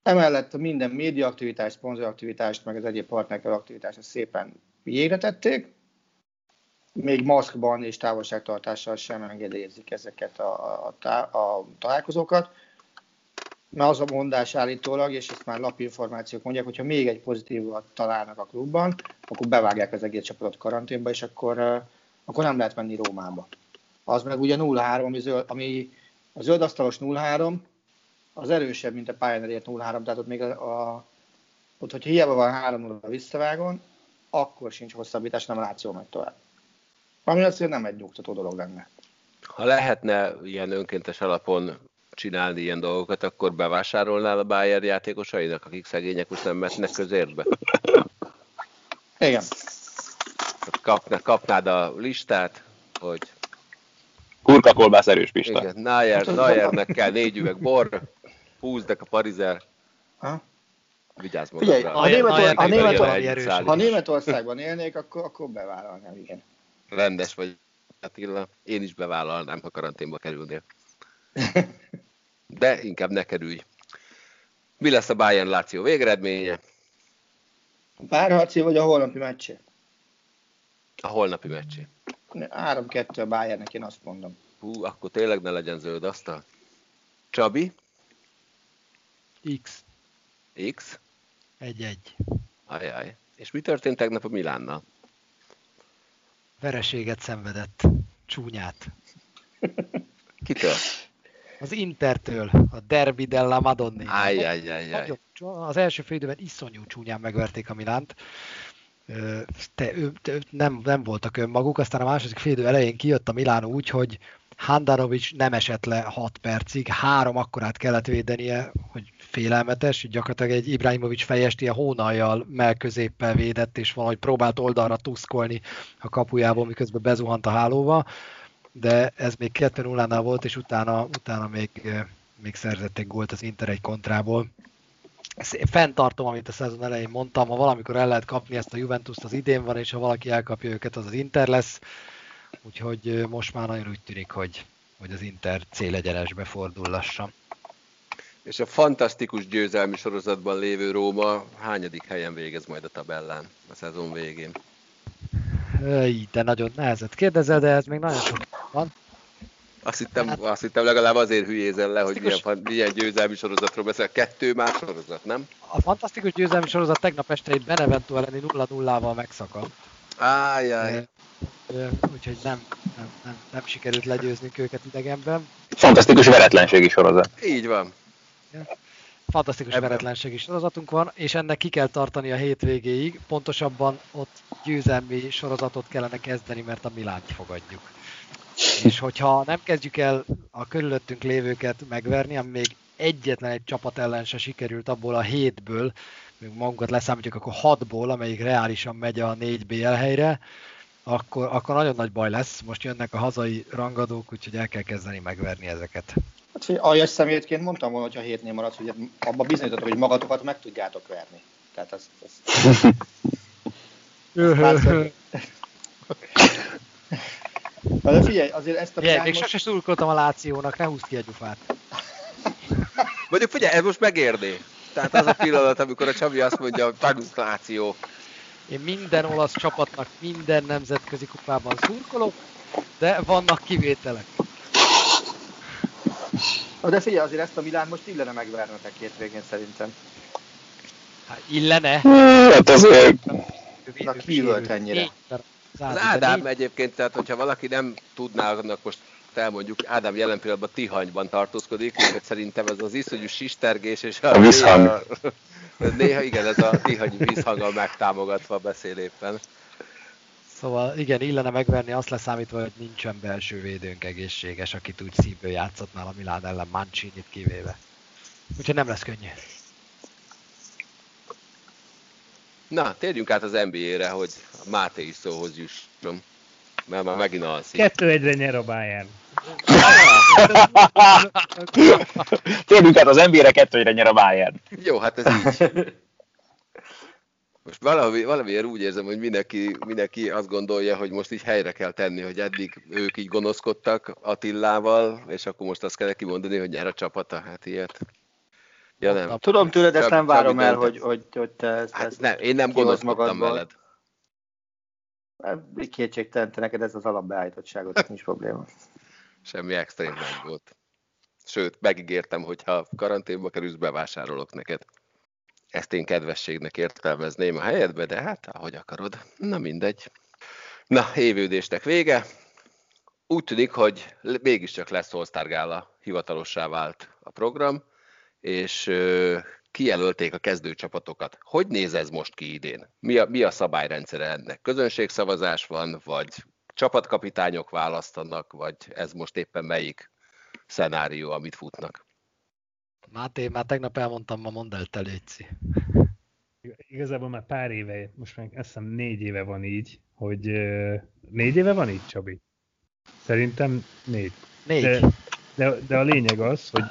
Emellett minden médiaaktivitást, szponzoraktivitást, meg az egyéb partnerkel aktivitást szépen jégre tették, még maszkban és távolságtartással sem engedélyezik ezeket a, a, a találkozókat. Mert az a mondás állítólag, és ezt már lapinformációk mondják, hogyha még egy pozitívat találnak a klubban, akkor bevágják az egész csapatot karanténba, és akkor, akkor nem lehet menni Rómába. Az meg ugye 0-3, ami, zöld, ami a zöldasztalos 0-3, az erősebb, mint a elért 0-3, tehát ott még a, a ott, hogyha hiába van 3 0 visszavágon, akkor sincs hosszabbítás, nem Láció meg tovább. Ami azért nem egy nyugtató dolog lenne. Ha lehetne ilyen önkéntes alapon csinálni ilyen dolgokat, akkor bevásárolnál a Bayern játékosainak, akik szegények most nem mehetnek közértbe? Igen. Kapná, kapnád a listát, hogy... Kurka kolbász erős pista. Igen, Nayer, Nayernek kell négy üveg bor, húzdek a parizer. Ha? Vigyázz magadra. Figyelj, ha, Németország, ha Németországban élnék, akkor, akkor bevállalnám, igen rendes vagy Attila, én is bevállalnám, ha karanténba kerülnél. De inkább ne kerülj. Mi lesz a Bayern Láció végeredménye? A párharci vagy a holnapi meccsé? A holnapi meccsé. 3-2 a Bayernnek, én azt mondom. Hú, akkor tényleg ne legyen zöld asztal. Csabi? X. X? Egy-egy. Ajaj. És mi történt tegnap a Milánnal? Vereséget szenvedett. Csúnyát. Kitől? Az Intertől, a Derby della Madonna. Ajjajjajjaj. Az első fél időben iszonyú csúnyán megverték a Milánt. Te, ő, te, nem, nem voltak önmaguk, aztán a második fél idő elején kijött a Milán úgy, hogy Handanovics nem esett le 6 percig, három akkorát kellett védenie, hogy félelmetes, gyakorlatilag egy Ibrahimovics fejest ilyen hónajjal melközéppel védett, és valahogy próbált oldalra tuszkolni a kapujából, miközben bezuhant a hálóba, de ez még 2 0 volt, és utána, utána még, még szerzett egy gólt az Inter egy kontrából. Ezt fenntartom, amit a szezon elején mondtam, ha valamikor el lehet kapni ezt a Juventus-t, az idén van, és ha valaki elkapja őket, az az Inter lesz. Úgyhogy most már nagyon úgy tűnik, hogy, hogy az Inter célegyenesbe fordul lassan. És a fantasztikus győzelmi sorozatban lévő Róma hányadik helyen végez majd a tabellán a szezon végén? Öj, de nagyon nehezet kérdezel, de ez még nagyon sok van. Azt hittem, hát, azt hittem legalább azért hülyézel le, hogy milyen, milyen győzelmi sorozatról beszél. Kettő más sorozat, nem? A fantasztikus győzelmi sorozat tegnap este egy Benevento elleni 0-0-val megszakadt. Ájjaj. Úgyhogy nem, nem, nem, nem sikerült legyőznünk őket idegenben. Fantasztikus veretlenségi sorozat. Így van. Fantasztikus Ebben. veretlenségi sorozatunk van, és ennek ki kell tartani a hétvégéig. Pontosabban ott győzelmi sorozatot kellene kezdeni, mert a Milánt fogadjuk. És hogyha nem kezdjük el a körülöttünk lévőket megverni, ami még egyetlen egy csapat ellen se sikerült abból a hétből, még magunkat leszámítjuk, akkor hatból, amelyik reálisan megy a 4 BL helyre, akkor, akkor nagyon nagy baj lesz. Most jönnek a hazai rangadók, úgyhogy el kell kezdeni megverni ezeket. Hát, hogy aljas szemétként mondtam volna, hogy a hétnél maradsz, hogy abban bizonyítotok, hogy magatokat meg tudjátok verni. Tehát azt... azt... Na de figyelj, azért ezt a figyelj, még most... sose szurkoltam a Lációnak, ne húzd ki a gyufát. Mondjuk figyelj, ez most megérné. Tehát az a pillanat, amikor a Csabi azt mondja, Tagus Láció. Én minden olasz csapatnak minden nemzetközi kupában szurkolok, de vannak kivételek. Na de figyelj, azért ezt a Milán most illene megvernetek két végén szerintem. Hát illene? Hát azért... Na ki volt ennyire? Az Ádám egyébként, tehát hogyha valaki nem tudná, annak most elmondjuk, Ádám jelen pillanatban Tihanyban tartózkodik, és szerintem ez az iszonyú sistergés és a, a visszhang. Néha, néha igen, ez a Tihanyi vízhanggal megtámogatva beszél éppen. Szóval igen, illene megverni azt leszámítva, hogy nincsen belső védőnk egészséges, aki úgy szívből játszott a Milán ellen Mancini-t kivéve. Úgyhogy nem lesz könnyű. Na, térjünk át az NBA-re, hogy a Máté is szóhoz jusson. Mert már megint alszik. Kettő egyre nyer a Bayern. Térjünk át az NBA-re, kettő egyre nyer a Bayern. Jó, hát ez így. Most valami, valamiért úgy érzem, hogy mindenki, mindenki azt gondolja, hogy most így helyre kell tenni, hogy eddig ők így gonoszkodtak Attillával, és akkor most azt kell kimondani, hogy nyer a csapata. Hát ilyet. Ja, nem. Tudom tőled, ezt nem várom el, hogy, hogy, hogy te ezt, hát ezt nem, én nem gonoszkodtam veled. Hát, kétségtelen, te neked ez az alapbeállítottságot, ez nincs probléma. Semmi extrém nem volt. Sőt, megígértem, hogy ha karanténba kerülsz, bevásárolok neked. Ezt én kedvességnek értelmezném a helyedbe, de hát ahogy akarod. Na mindegy. Na, évődéstek vége. Úgy tűnik, hogy mégiscsak lesz All Gála, hivatalossá vált a program, és kijelölték a kezdőcsapatokat. Hogy néz ez most ki idén? Mi a, mi a szabályrendszere ennek? Közönségszavazás van, vagy csapatkapitányok választanak, vagy ez most éppen melyik szenárió, amit futnak? Máté, már tegnap elmondtam, ma mondd el, te létszi. Igazából már pár éve, most már azt hiszem négy éve van így, hogy négy éve van így, Csabi? Szerintem négy. Négy. De, de, de a lényeg az, hogy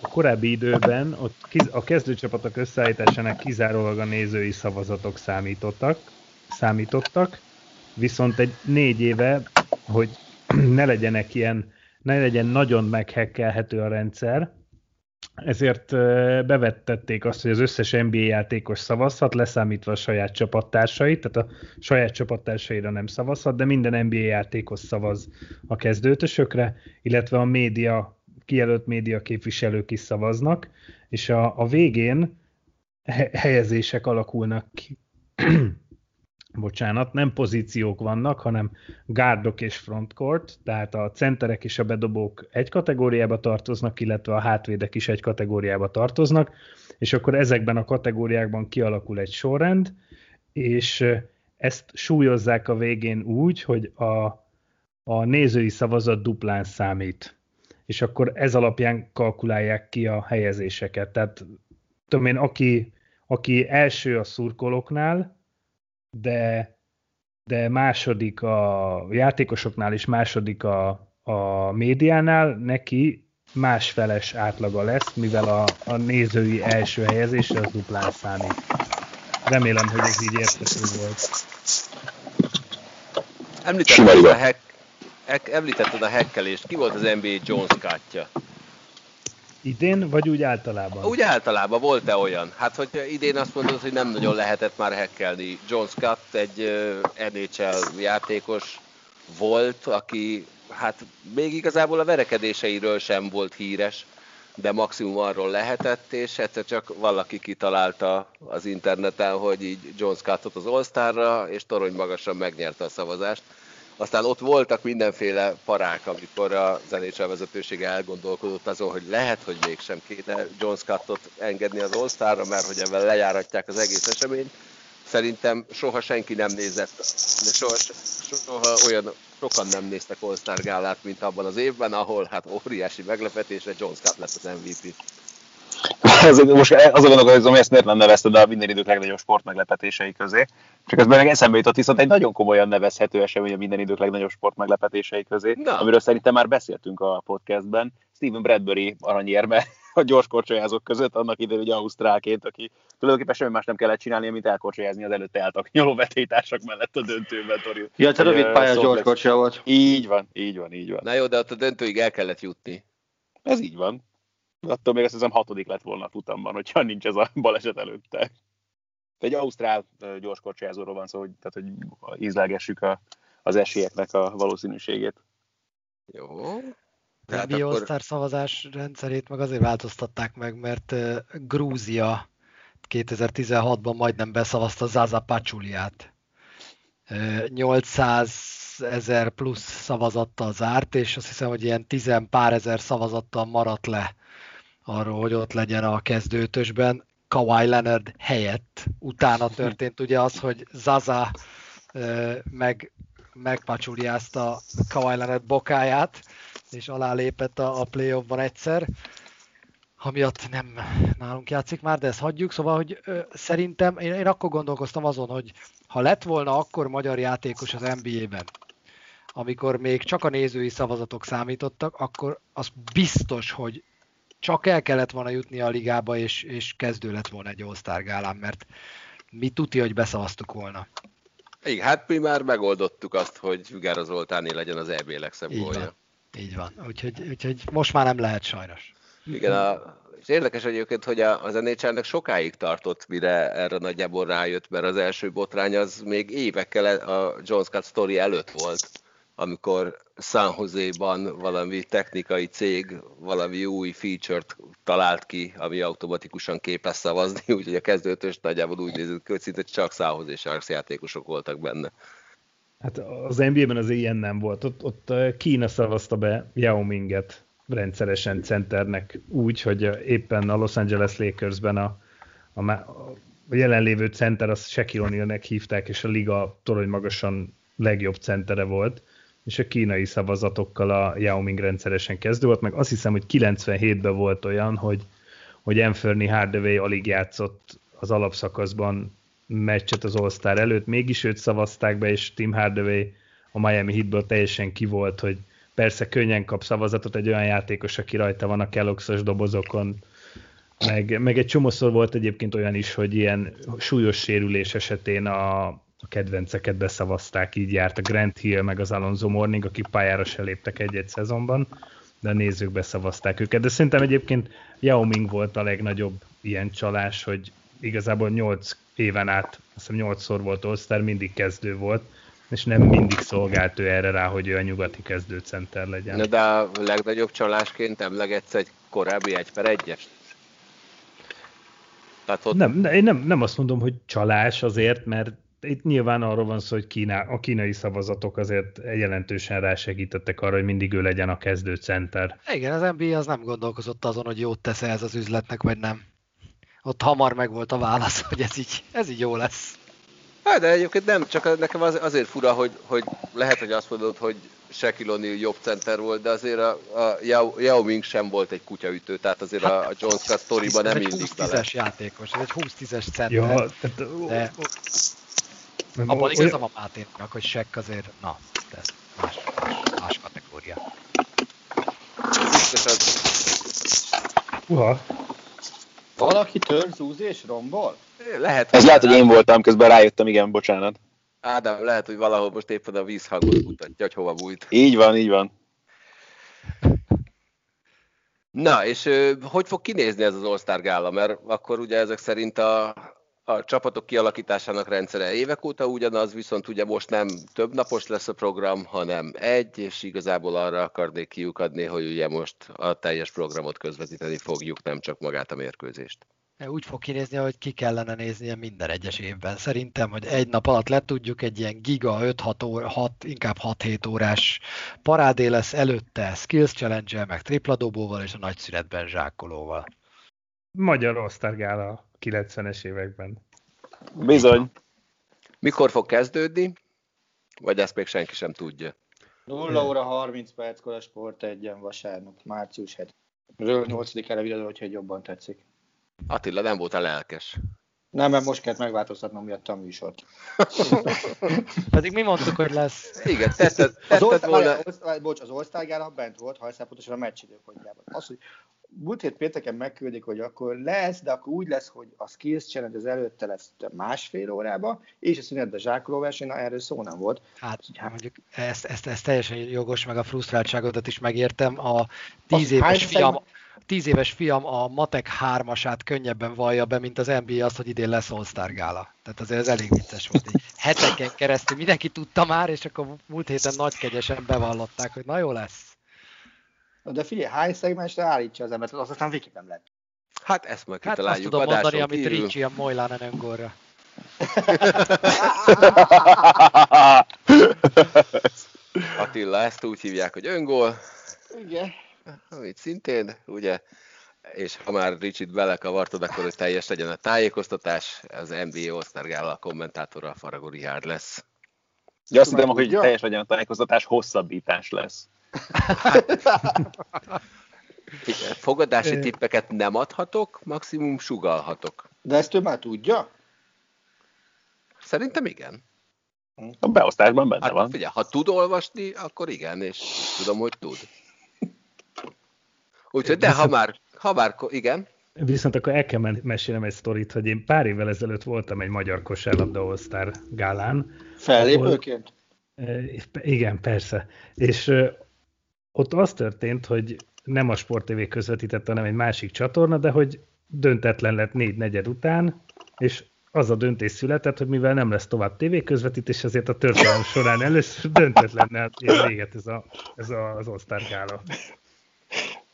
a korábbi időben ott a kezdőcsapatok összeállításának kizárólag a nézői szavazatok számítottak, számítottak, viszont egy négy éve, hogy ne legyenek ilyen, ne legyen nagyon meghekkelhető a rendszer, ezért bevettették azt, hogy az összes NBA játékos szavazhat, leszámítva a saját csapattársait, tehát a saját csapattársaira nem szavazhat, de minden NBA játékos szavaz a kezdőtösökre, illetve a média, kijelölt média képviselők is szavaznak, és a, a végén helyezések alakulnak ki bocsánat, nem pozíciók vannak, hanem gárdok és frontcourt, tehát a centerek és a bedobók egy kategóriába tartoznak, illetve a hátvédek is egy kategóriába tartoznak, és akkor ezekben a kategóriákban kialakul egy sorrend, és ezt súlyozzák a végén úgy, hogy a, a nézői szavazat duplán számít. És akkor ez alapján kalkulálják ki a helyezéseket. Tehát tudom én, aki, aki első a szurkolóknál, de, de második a játékosoknál is második a, a médiánál, neki másfeles átlaga lesz, mivel a, a nézői első helyezés az duplán számít. Remélem, hogy ez így érthető volt. Említetted a, hack, említetted a hackelést. Ki volt az NBA Jones kártya? Idén, vagy úgy általában? Úgy általában volt-e olyan? Hát, hogy idén azt mondod, hogy nem nagyon lehetett már hekkelni. John Scott egy NHL játékos volt, aki hát még igazából a verekedéseiről sem volt híres, de maximum arról lehetett, és egyszer csak valaki kitalálta az interneten, hogy így John Scottot az All-Starra, és torony magasan megnyerte a szavazást. Aztán ott voltak mindenféle parák, amikor a zenécsel vezetősége elgondolkodott azon, hogy lehet, hogy mégsem kéne John Scottot engedni az all mert hogy ebben lejáratják az egész eseményt. Szerintem soha senki nem nézett, de soha, soha olyan sokan nem néztek All-Star gálát, mint abban az évben, ahol hát óriási meglepetésre John Scott lett az MVP. most azon gondolkozom, hogy ezt miért nem nevezted a minden idők legnagyobb sport meglepetései közé. Csak ez meg eszembe jutott viszont egy nagyon komolyan nevezhető esemény a minden idők legnagyobb sport meglepetései közé, Na. amiről szerintem már beszéltünk a podcastben. Steven Bradbury aranyérme a gyors korcsolyázók között, annak idején egy ausztrálként, aki tulajdonképpen semmi más nem kellett csinálni, mint elkorcsolyazni az előtte eltak nyoló vetétársak mellett a döntőben. Tori. Ja, te rövid pályás gyors korcsolya volt. Így van, így van, így van. Na jó, de ott a döntőig el kellett jutni. Ez így van. Attól még azt hiszem hatodik lett volna a futamban, hogyha nincs ez a baleset előtte. Egy ausztrál gyorskorcsolyázóról van szó, hogy, tehát, hogy ízlelgessük a, az esélyeknek a valószínűségét. Jó. Tehát a akkor... Szavazás rendszerét meg azért változtatták meg, mert Grúzia 2016-ban majdnem beszavazta Zaza Pachuliát. Uh, 800 ezer plusz szavazattal zárt, és azt hiszem, hogy ilyen tizen pár ezer szavazattal maradt le arról, hogy ott legyen a kezdőtösben. Kawhi Leonard helyett. Utána történt ugye az, hogy Zaza meg megpacsuliázta Kawhi Leonard bokáját, és alálépett a, a playoffban egyszer, amiatt nem nálunk játszik már, de ezt hagyjuk, szóval, hogy ö, szerintem én, én akkor gondolkoztam azon, hogy ha lett volna akkor magyar játékos az NBA-ben, amikor még csak a nézői szavazatok számítottak, akkor az biztos, hogy csak el kellett volna jutni a ligába, és, és kezdő lett volna egy all gálán, mert mi tuti, hogy beszavaztuk volna. Igen, hát mi már megoldottuk azt, hogy Fügára Zoltáné legyen az EB legszebb. Így van, úgyhogy, úgyhogy most már nem lehet sajnos. Igen, a, és érdekes egyébként, hogy a, az nhl sokáig tartott, mire erre nagyjából rájött, mert az első botrány az még évekkel a John Scott story előtt volt, amikor San Jose-ban valami technikai cég valami új feature-t talált ki, ami automatikusan képes szavazni, úgyhogy a kezdőtös nagyjából úgy nézett ki, hogy szinte csak San Jose Sharks játékosok voltak benne. Hát az NBA-ben az ilyen nem volt. Ott, ott Kína szavazta be Yao Minget rendszeresen centernek úgy, hogy éppen a Los Angeles Lakersben a, a, a jelenlévő center az Shaquille hívták, és a liga torony magasan legjobb centere volt, és a kínai szavazatokkal a Yao Ming rendszeresen kezdő volt, meg azt hiszem, hogy 97-ben volt olyan, hogy, hogy Anthony Hardaway alig játszott az alapszakaszban meccset az All-Star előtt, mégis őt szavazták be, és Tim Hardaway a Miami Heatből teljesen ki volt, hogy persze könnyen kap szavazatot egy olyan játékos, aki rajta van a kellogg's dobozokon, meg, meg egy csomószor volt egyébként olyan is, hogy ilyen súlyos sérülés esetén a, a kedvenceket beszavazták, így járt a Grant Hill, meg az Alonso Morning, akik pályára se léptek egy-egy szezonban, de a nézők beszavazták őket. De szerintem egyébként Yao Ming volt a legnagyobb ilyen csalás, hogy igazából 8 éven át, azt hiszem 8-szor volt all mindig kezdő volt, és nem mindig szolgált ő erre rá, hogy ő a nyugati kezdőcenter legyen. Na de a legnagyobb csalásként emlegetsz egy korábbi egy per egyes? Tehát ott... nem, én nem, nem azt mondom, hogy csalás azért, mert itt nyilván arról van szó, hogy Kína, a kínai szavazatok azért jelentősen rásegítettek arra, hogy mindig ő legyen a kezdőcenter. Igen, az NBA az nem gondolkozott azon, hogy jót tesz ez az üzletnek, vagy nem ott hamar meg volt a válasz, hogy ez így, ez így jó lesz. Hát, de egyébként nem, csak nekem az, azért fura, hogy, hogy lehet, hogy azt mondod, hogy Shaquille O'Neal jobb center volt, de azért a, a Yao, Yao Ming sem volt egy kutyaütő, tehát azért hát, a, a John Scott sztoriban nem illik bele. Ez egy 20-10-es játékos, ez egy 20-10-es center. Ja, tehát, de, abban igazam a Máténak, hogy Shaq azért, na, de más, más, más kategória. Uha, valaki tör, zúz és rombol? Lehet. Ez lehet, hogy én voltam, közben rájöttem, igen, bocsánat. Ádám, lehet, hogy valahol most éppen a vízhangot mutatja, hogy hova bújt. Így van, így van. Na, és hogy fog kinézni ez az All-Star gála? Mert akkor ugye ezek szerint a, a csapatok kialakításának rendszere évek óta ugyanaz, viszont ugye most nem több napos lesz a program, hanem egy, és igazából arra akarnék kiukadni, hogy ugye most a teljes programot közvetíteni fogjuk, nem csak magát a mérkőzést. Úgy fog kinézni, hogy ki kellene néznie minden egyes évben. Szerintem, hogy egy nap alatt le tudjuk egy ilyen giga 5-6 óra, 6, inkább 6-7 órás parádé lesz előtte, skills challenge meg tripladobóval és a nagy szünetben zsákolóval. Magyar All-Star 90-es években. Bizony. Mikor fog kezdődni? Vagy ezt még senki sem tudja? 0 óra 30 perckor a Sport egyen vasárnap, március 7. Ről 8. elevidő, hogyha jobban tetszik. Attila, nem voltál lelkes. Nem, mert most kellett megváltoztatnom miatt a műsort. Pedig mi mondtuk, hogy lesz. Igen, tetted, tetted az volna... All, bocs, az All bent volt, ha pontosan a meccs időpontjában. Az, hogy múlt hét pénteken megküldik, hogy akkor lesz, de akkor úgy lesz, hogy a skills challenge az előtte lesz másfél órába, és a szünetben zsákoló verseny, na erről szó nem volt. Hát, hát mondjuk ezt, ezt, ezt, teljesen jogos, meg a frusztráltságodat is megértem. A tíz éves fiam, tíz éves fiam a Matek 3-asát könnyebben vallja be, mint az NBA azt, hogy idén lesz All-Star gála. Tehát azért ez elég vicces volt. Így heteken keresztül mindenki tudta már, és akkor múlt héten nagykegyesen bevallották, hogy na jó lesz. De figyelj, hány szegmensre állítsa az embert, az aztán végképp nem lehet. Hát ezt majd hát azt tudom mondani, amit Ricci a Mojlánen öngorra. Attila, ezt úgy hívják, hogy öngól. Igen. Amit szintén, ugye, és ha már Ricsit belekavartad, akkor hogy teljes legyen a tájékoztatás, az NBA All-Star Gala kommentátora Faragó Rihárd lesz. Ja, azt hiszem, hogy teljes legyen a tájékoztatás, hosszabbítás lesz. Fogadási tippeket nem adhatok, maximum sugalhatok. De ezt ő már tudja? Szerintem igen. A beosztásban benne hát, van. Figyelj, ha tud olvasni, akkor igen, és tudom, hogy tud. Úgyhogy, de ha már, ha már, igen. Viszont akkor el kell mesélnem egy sztorit, hogy én pár évvel ezelőtt voltam egy magyar kosárlabda All-Star gálán. Fellépőként? Ahol, igen, persze. És ott az történt, hogy nem a Sport TV közvetítette, hanem egy másik csatorna, de hogy döntetlen lett négy negyed után, és az a döntés született, hogy mivel nem lesz tovább tévéközvetítés, ezért a történelem során először döntetlennel ér véget ez, a, ez a, az All-Star gála.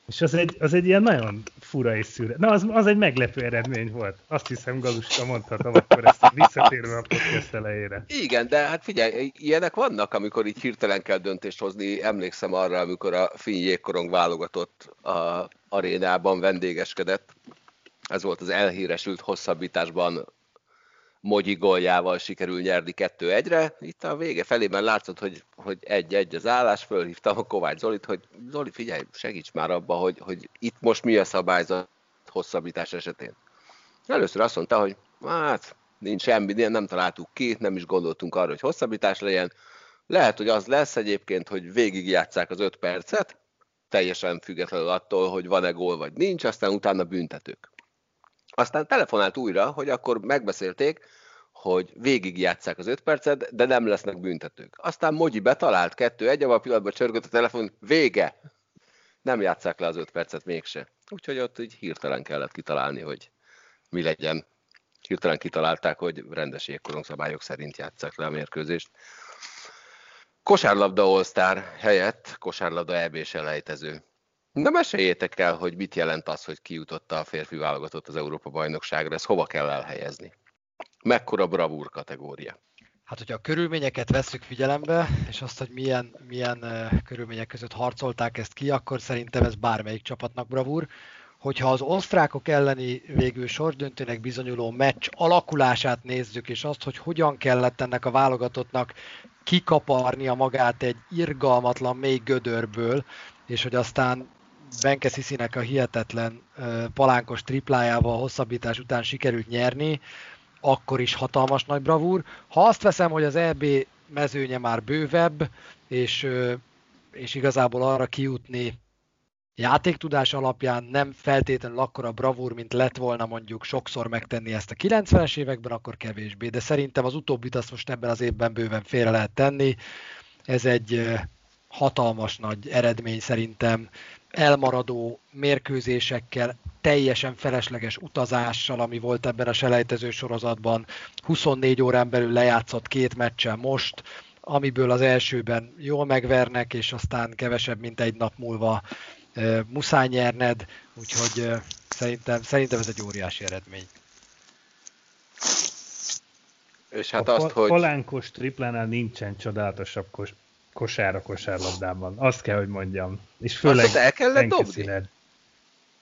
És az egy, az egy ilyen nagyon fura és szűre. Na, az, az egy meglepő eredmény volt. Azt hiszem, Galuska mondhatom akkor ezt visszatérve a podcast elejére. Igen, de hát figyelj, ilyenek vannak, amikor így hirtelen kell döntést hozni. Emlékszem arra, amikor a Finn jégkorong válogatott a arénában vendégeskedett. Ez volt az elhíresült hosszabbításban Mogyi góljával sikerül nyerni 2-1-re. Itt a vége felében látszott, hogy, hogy egy-egy az állás, fölhívtam a Kovács Zolit, hogy Zoli, figyelj, segíts már abba, hogy, hogy itt most mi a szabályzat hosszabbítás esetén. Először azt mondta, hogy hát nincs semmi, nem találtuk ki, nem is gondoltunk arra, hogy hosszabbítás legyen. Lehet, hogy az lesz egyébként, hogy végigjátszák az öt percet, teljesen függetlenül attól, hogy van-e gól vagy nincs, aztán utána büntetők. Aztán telefonált újra, hogy akkor megbeszélték, hogy végigjátszák az öt percet, de nem lesznek büntetők. Aztán Mogyi betalált, kettő egy, a pillanatban csörgött a telefon, vége! Nem játszák le az öt percet mégse. Úgyhogy ott így hirtelen kellett kitalálni, hogy mi legyen. Hirtelen kitalálták, hogy rendes jégkorongszabályok szerint játszák le a mérkőzést. Kosárlabda all helyett kosárlabda EB-s elejtező. Na meséljétek el, hogy mit jelent az, hogy kijutott a férfi válogatott az Európa bajnokságra, ez hova kell elhelyezni? Mekkora bravúr kategória? Hát, hogyha a körülményeket vesszük figyelembe, és azt, hogy milyen, milyen körülmények között harcolták ezt ki, akkor szerintem ez bármelyik csapatnak bravúr. Hogyha az osztrákok elleni végül sordöntőnek bizonyuló meccs alakulását nézzük, és azt, hogy hogyan kellett ennek a válogatottnak kikaparnia magát egy irgalmatlan mély gödörből, és hogy aztán Benke Sziszinek a hihetetlen palánkos triplájával hosszabbítás után sikerült nyerni, akkor is hatalmas nagy bravúr. Ha azt veszem, hogy az EB mezőnye már bővebb, és, és igazából arra kijutni játéktudás alapján nem feltétlenül akkora bravúr, mint lett volna mondjuk sokszor megtenni ezt a 90-es években, akkor kevésbé. De szerintem az utóbbit azt most ebben az évben bőven félre lehet tenni. Ez egy hatalmas nagy eredmény szerintem, elmaradó mérkőzésekkel, teljesen felesleges utazással, ami volt ebben a selejtező sorozatban, 24 órán belül lejátszott két meccsen most, amiből az elsőben jól megvernek, és aztán kevesebb, mint egy nap múlva e, muszáj nyerned, úgyhogy szerintem, szerintem ez egy óriási eredmény. És hát a azt, hogy... Palánkos triplánál nincsen csodálatosabb kos, kosár a kosárlabdában. Azt kell, hogy mondjam. És főleg azt el kellett dobni?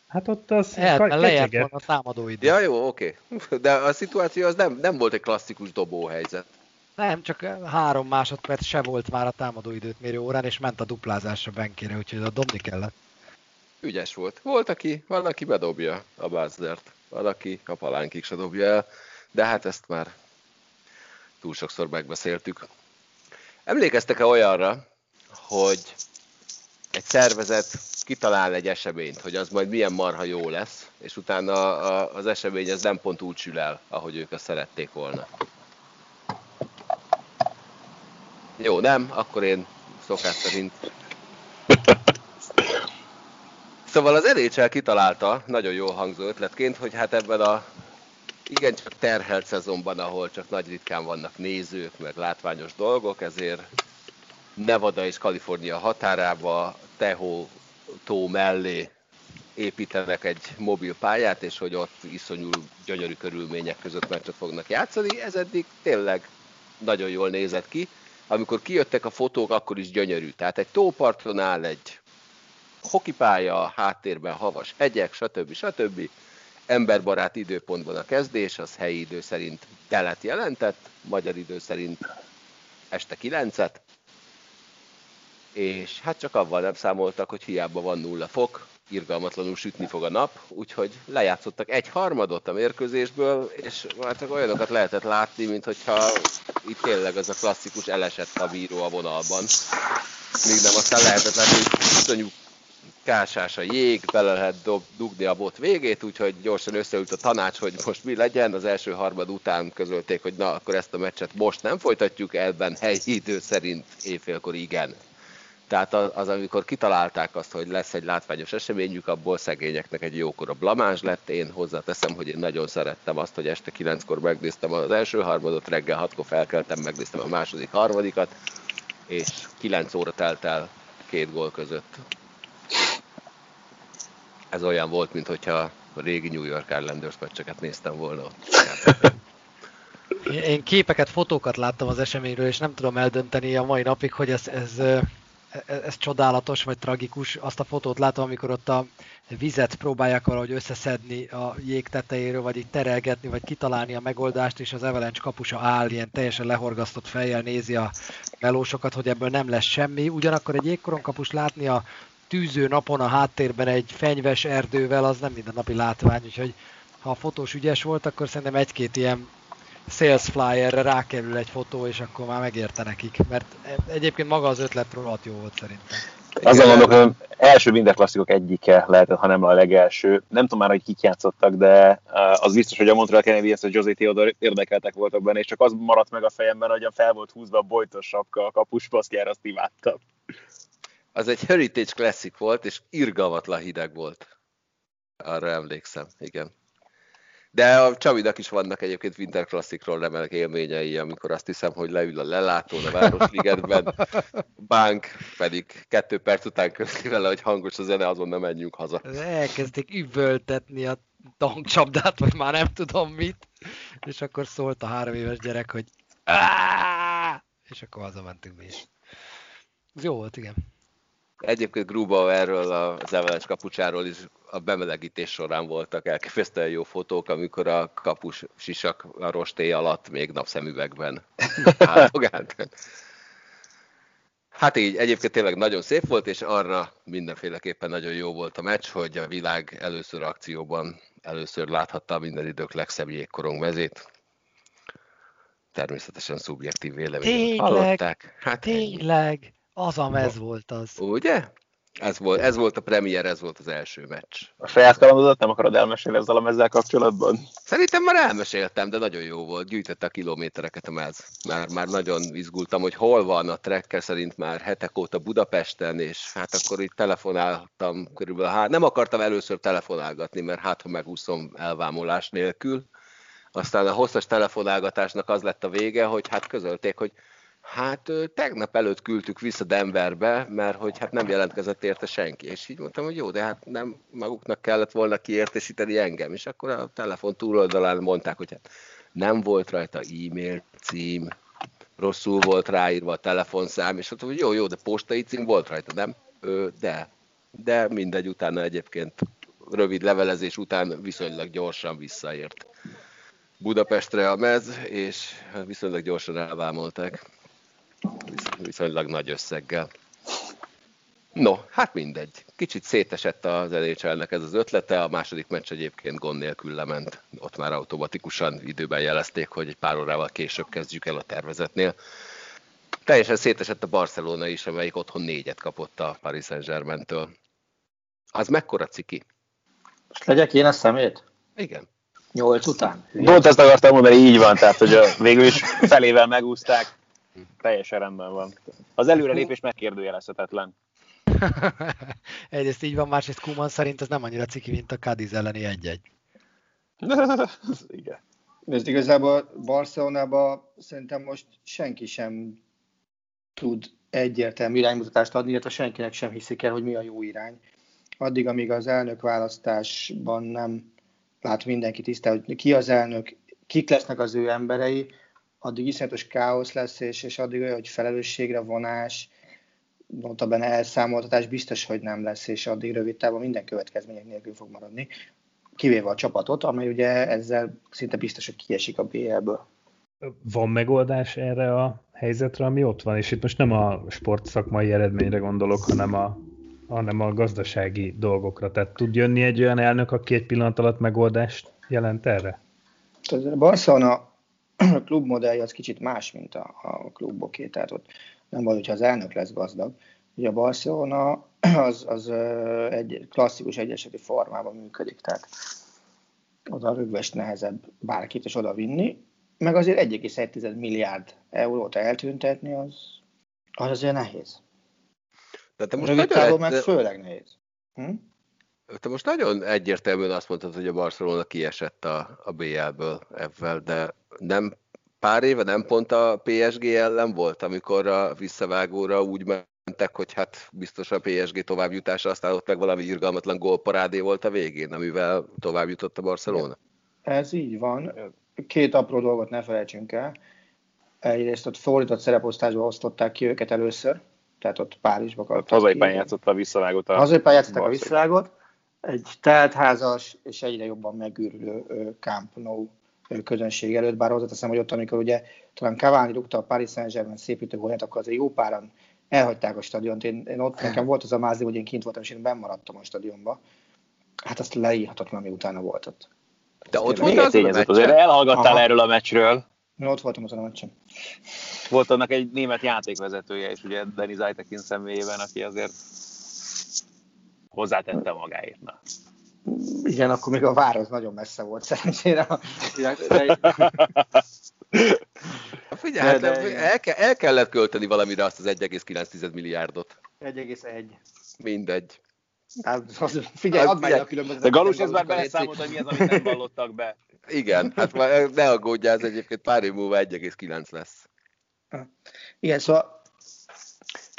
Hát ott az... El, lejárt volna a támadó idő. Ja, jó, oké. Okay. De a szituáció az nem, nem volt egy klasszikus dobóhelyzet. Nem, csak három másodperc se volt már a támadó időt mérő órán, és ment a duplázás a benkére, úgyhogy a dobni kellett. Ügyes volt. Volt, aki, van, aki bedobja a bázdert, van, aki a palánkig se dobja el, de hát ezt már túl sokszor megbeszéltük. Emlékeztek-e olyanra, hogy egy szervezet kitalál egy eseményt, hogy az majd milyen marha jó lesz, és utána az esemény az nem pont úgy sül el, ahogy ők azt szerették volna. Jó, nem? Akkor én szokás szerint. Szóval az NHL kitalálta, nagyon jó hangzó ötletként, hogy hát ebben a igen csak terhelt szezonban, ahol csak nagy ritkán vannak nézők, meg látványos dolgok, ezért Nevada és Kalifornia határába, Teho tó mellé építenek egy mobil pályát, és hogy ott iszonyú gyönyörű körülmények között meccset fognak játszani. Ez eddig tényleg nagyon jól nézett ki. Amikor kijöttek a fotók, akkor is gyönyörű. Tehát egy tóparton áll egy hokipálya, háttérben havas hegyek, stb. stb emberbarát időpontban a kezdés, az helyi idő szerint telet jelentett, magyar idő szerint este 9-et, és hát csak avval nem számoltak, hogy hiába van nulla fok, irgalmatlanul sütni fog a nap, úgyhogy lejátszottak egy harmadot a mérkőzésből, és már csak olyanokat lehetett látni, mint hogyha itt tényleg az a klasszikus elesett a bíró a vonalban. Míg nem aztán lehetett látni, hogy kásás a jég, bele lehet dob, dugni a bot végét, úgyhogy gyorsan összeült a tanács, hogy most mi legyen. Az első harmad után közölték, hogy na, akkor ezt a meccset most nem folytatjuk, ebben helyi idő szerint éjfélkor igen. Tehát az, amikor kitalálták azt, hogy lesz egy látványos eseményük, abból szegényeknek egy jókora blamás lett. Én hozzáteszem, hogy én nagyon szerettem azt, hogy este kilenckor megnéztem az első harmadot, reggel hatkor felkeltem, megnéztem a második harmadikat, és kilenc óra telt el két gól között ez olyan volt, mint hogyha a régi New York Islanders meccseket néztem volna ott. Én képeket, fotókat láttam az eseményről, és nem tudom eldönteni a mai napig, hogy ez, ez, ez, ez csodálatos vagy tragikus. Azt a fotót látom, amikor ott a vizet próbálják valahogy összeszedni a jég tetejéről, vagy így terelgetni, vagy kitalálni a megoldást, és az Avalanche kapusa áll, ilyen teljesen lehorgasztott fejjel nézi a melósokat, hogy ebből nem lesz semmi. Ugyanakkor egy jégkoron kapus látni a tűző napon a háttérben egy fenyves erdővel, az nem napi látvány, úgyhogy ha a fotós ügyes volt, akkor szerintem egy-két ilyen sales flyerre rákerül egy fotó, és akkor már megérte nekik, mert egyébként maga az ötlet rohadt jó volt szerintem. Azon gondolok, hogy első minden klasszikok egyike lehetett, ha nem a legelső. Nem tudom már, hogy kik játszottak, de uh, az biztos, hogy a Montreal Canadiens és José Theodor érdekeltek voltak benne, és csak az maradt meg a fejemben, hogy a fel volt húzva a bojtos sapka a kapusba, azt azt imádtam az egy Heritage Classic volt, és irgalmatlan hideg volt. Arra emlékszem, igen. De a Csavidak is vannak egyébként Winter Classicról remek élményei, amikor azt hiszem, hogy leül a lelátón a Városligetben, Bank pedig kettő perc után közti vele, hogy hangos a zene, azon nem menjünk haza. Elkezdték üvöltetni a tankcsapdát, vagy már nem tudom mit, és akkor szólt a három éves gyerek, hogy és akkor hazamentünk mi is. Ez jó volt, igen. Egyébként Gruba erről az Avalanche kapucsáról is a bemelegítés során voltak elképesztően jó fotók, amikor a kapus sisak a rostély alatt még napszemüvegben Hát így, egyébként tényleg nagyon szép volt, és arra mindenféleképpen nagyon jó volt a meccs, hogy a világ először akcióban először láthatta minden idők legszebb jégkorong mezét. Természetesen szubjektív véleményt hallották. Hát, tényleg. Az a mez volt az. Ugye? Ez volt, ez volt a premier, ez volt az első meccs. A saját kalandodat nem akarod elmesélni ezzel a mezzel kapcsolatban? Szerintem már elmeséltem, de nagyon jó volt. Gyűjtette a kilométereket a mez. Már, már nagyon izgultam, hogy hol van a trekker szerint már hetek óta Budapesten, és hát akkor itt telefonáltam körülbelül. Hát nem akartam először telefonálgatni, mert hát ha megúszom elvámolás nélkül. Aztán a hosszas telefonálgatásnak az lett a vége, hogy hát közölték, hogy Hát tegnap előtt küldtük vissza Denverbe, mert hogy hát nem jelentkezett érte senki. És így mondtam, hogy jó, de hát nem maguknak kellett volna kiértesíteni engem. És akkor a telefon túloldalán mondták, hogy hát nem volt rajta e-mail cím, rosszul volt ráírva a telefonszám, és mondtam, hogy jó, jó, de postai cím volt rajta, nem? Ö, de, de mindegy, utána egyébként rövid levelezés után viszonylag gyorsan visszaért Budapestre a mez, és viszonylag gyorsan elvámolták viszonylag nagy összeggel. No, hát mindegy. Kicsit szétesett az nhl ez az ötlete, a második meccs egyébként gond nélkül lement. Ott már automatikusan időben jelezték, hogy egy pár órával később kezdjük el a tervezetnél. Teljesen szétesett a Barcelona is, amelyik otthon négyet kapott a Paris Saint-Germain-től. Az mekkora ciki? Most legyek én a szemét? Igen. Nyolc után? Pont ezt akartam mondani, így van, tehát hogy végül is felével megúzták, Teljesen rendben van. Az előrelépés megkérdőjelezhetetlen. Egyrészt így van, másrészt Kuman szerint ez nem annyira ciki, mint a Cadiz elleni egy-egy. Igen. Nézd, igazából Barcelonában szerintem most senki sem tud egyértelmű iránymutatást adni, illetve senkinek sem hiszik el, hogy mi a jó irány. Addig, amíg az elnök választásban nem lát mindenki tisztán, hogy ki az elnök, kik lesznek az ő emberei, addig iszonyatos káosz lesz, és, és addig olyan, hogy felelősségre vonás, notabene elszámoltatás biztos, hogy nem lesz, és addig rövid távon minden következmények nélkül fog maradni, kivéve a csapatot, amely ugye ezzel szinte biztos, hogy kiesik a BL-ből. Van megoldás erre a helyzetre, ami ott van, és itt most nem a sportszakmai eredményre gondolok, hanem a, hanem a gazdasági dolgokra. Tehát tud jönni egy olyan elnök, aki egy pillanat alatt megoldást jelent erre? A Barcelona klub modellje az kicsit más, mint a, a kluboké, tehát ott nem vagy, hogyha az elnök lesz gazdag. Ugye a Barcelona az, az egy klasszikus egyeseti formában működik, tehát oda rögvest nehezebb bárkit is oda vinni, meg azért 1,1 milliárd eurót eltüntetni, az, az azért nehéz. De te most Rövid távon meg főleg nehéz. Hm? Te most nagyon egyértelműen azt mondtad, hogy a Barcelona kiesett a, a BL-ből ebben, de nem pár éve, nem pont a PSG ellen volt, amikor a visszavágóra úgy mentek, hogy hát biztos a PSG továbbjutása, aztán ott meg valami irgalmatlan gólparádé volt a végén, amivel tovább jutott a Barcelona. Ez így van. Két apró dolgot ne felejtsünk el. Egyrészt ott fordított szereposztásba osztották ki őket először, tehát ott Párizsba kaptak. Hazai pályán játszott a visszavágót. A hazai pályán a visszavágót. Egy teltházas és egyre jobban megűrülő Camp Nou közönség előtt, bár hozzáteszem, hogy ott, amikor ugye talán Cavani rúgta a Paris Saint-Germain szépítő gólját, akkor azért jó páran elhagyták a stadiont. Én, én ott nekem volt az a mázi, hogy én kint voltam, és én benn maradtam a stadionba. Hát azt leírhatatlan, ami utána volt ott. De ott volt az a azért elhallgattál Aha. erről a meccsről. Én ott voltam azon a meccsen. Volt annak egy német játékvezetője is, ugye Denis Zajtekin személyében, aki azért hozzátette magáért. Na. Igen, akkor még a vár az nagyon messze volt szerencsére. Figyelj, hát el, ke- el kellett költeni valamire azt az 1,9 milliárdot. 1,1. Mindegy. Hát, az, figyelj, add meg a különböző. De Galus ez már beleszámolt, hogy mi az, amit nem vallottak be. Igen, hát ne aggódjál, ez egyébként pár év múlva 1,9 lesz. Igen, szóval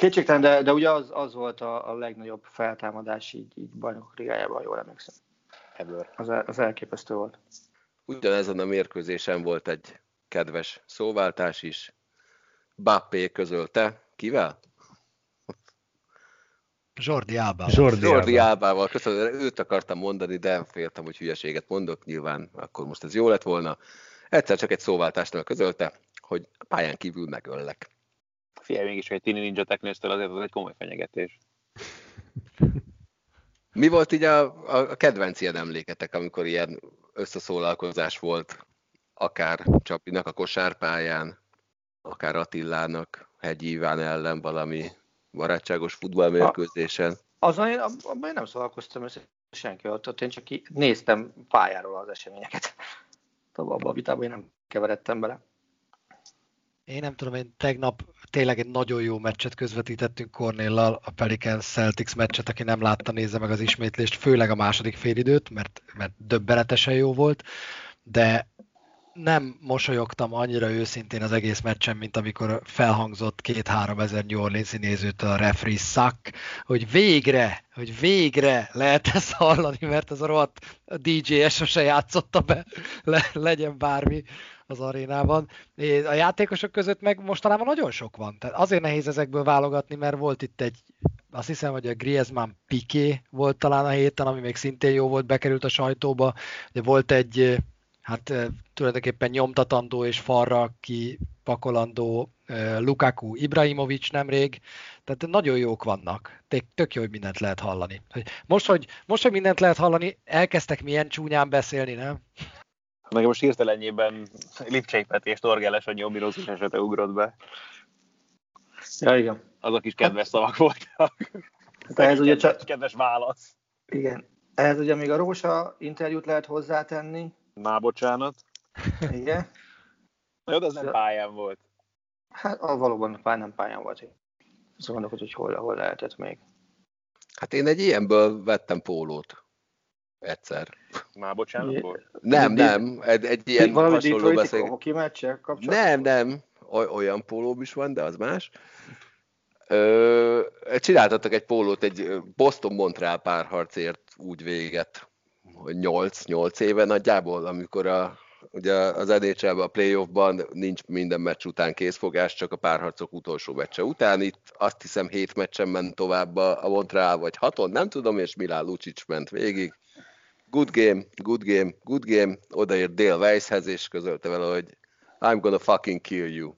Kétségtelen, de, de ugye az, az volt a, a legnagyobb feltámadás így, így bajnokok ligájában, jól emlékszem. Ebből. Az, az elképesztő volt. Ugyanezen a mérkőzésen volt egy kedves szóváltás is. Bappé közölte. Kivel? Jordi Ábával. Jordi, Jordi Ábával. Köszönöm, őt akartam mondani, de féltem, hogy hülyeséget mondok. Nyilván akkor most ez jó lett volna. Egyszer csak egy szóváltásnál közölte, hogy pályán kívül megöllek. Figyelj, mégis, hogy egy Tini Ninja Technésztől azért az egy komoly fenyegetés. Mi volt így a, a, a kedvenc ilyen emléketek, amikor ilyen összeszólalkozás volt, akár Csapinak a kosárpályán, akár Attilának, Hegyi Iván ellen valami barátságos futballmérkőzésen? Azon én, abban én nem szólalkoztam össze senki ott, ott én csak ki, néztem pályáról az eseményeket. Tovább abban a vitában én nem keveredtem bele. Én nem tudom, én tegnap tényleg egy nagyon jó meccset közvetítettünk Cornéllal, a Pelicans Celtics meccset, aki nem látta, nézze meg az ismétlést, főleg a második félidőt, mert, mert döbbenetesen jó volt, de nem mosolyogtam annyira őszintén az egész meccsen, mint amikor felhangzott két-három ezer New Orleans nézőt a referee suck, hogy végre, hogy végre lehet ezt hallani, mert ez a rohadt DJ sose játszotta be, le, legyen bármi az arénában. A játékosok között meg mostanában nagyon sok van. Tehát azért nehéz ezekből válogatni, mert volt itt egy, azt hiszem, hogy a Griezmann Piqué volt talán a héten, ami még szintén jó volt, bekerült a sajtóba. De volt egy hát tulajdonképpen nyomtatandó és falra kipakolandó Lukaku Ibrahimovic nemrég, tehát nagyon jók vannak. Tök jó, hogy mindent lehet hallani. Most, hogy, most, hogy mindent lehet hallani, elkezdtek milyen csúnyán beszélni, nem? Meg most hirtelenjében Lipcsei Peti és Torgeles a nyomírózus esete ugrott be. Ja, igen. Azok is kedves szavak voltak. Hát ez ugye csak... Kedves válasz. Igen. Ehhez ugye még a Rósa interjút lehet hozzátenni, már bocsánat. Igen. Jó, de az nem pályán volt. Hát a valóban pályán nem pályán volt. Azt gondolok, hogy hol, hol lehetett még. Hát én egy ilyenből vettem pólót. Egyszer. Már bocsánat volt? Nem, nem. Egy, egy ilyen Valami hasonló beszél... hoki kapcsolatban? Nem, nem. Olyan pólóm is van, de az más. Ö, csináltattak egy pólót, egy Boston-Montreal párharcért úgy véget 8-8 éve nagyjából, amikor a, ugye az nhl a playoffban nincs minden meccs után készfogás, csak a párharcok utolsó meccse után. Itt azt hiszem 7 meccsen ment tovább a Montreal, vagy 6 nem tudom, és Milán Lucic ment végig. Good game, good game, good game. Odaért Dale Weisshez, és közölte vele, hogy I'm gonna fucking kill you.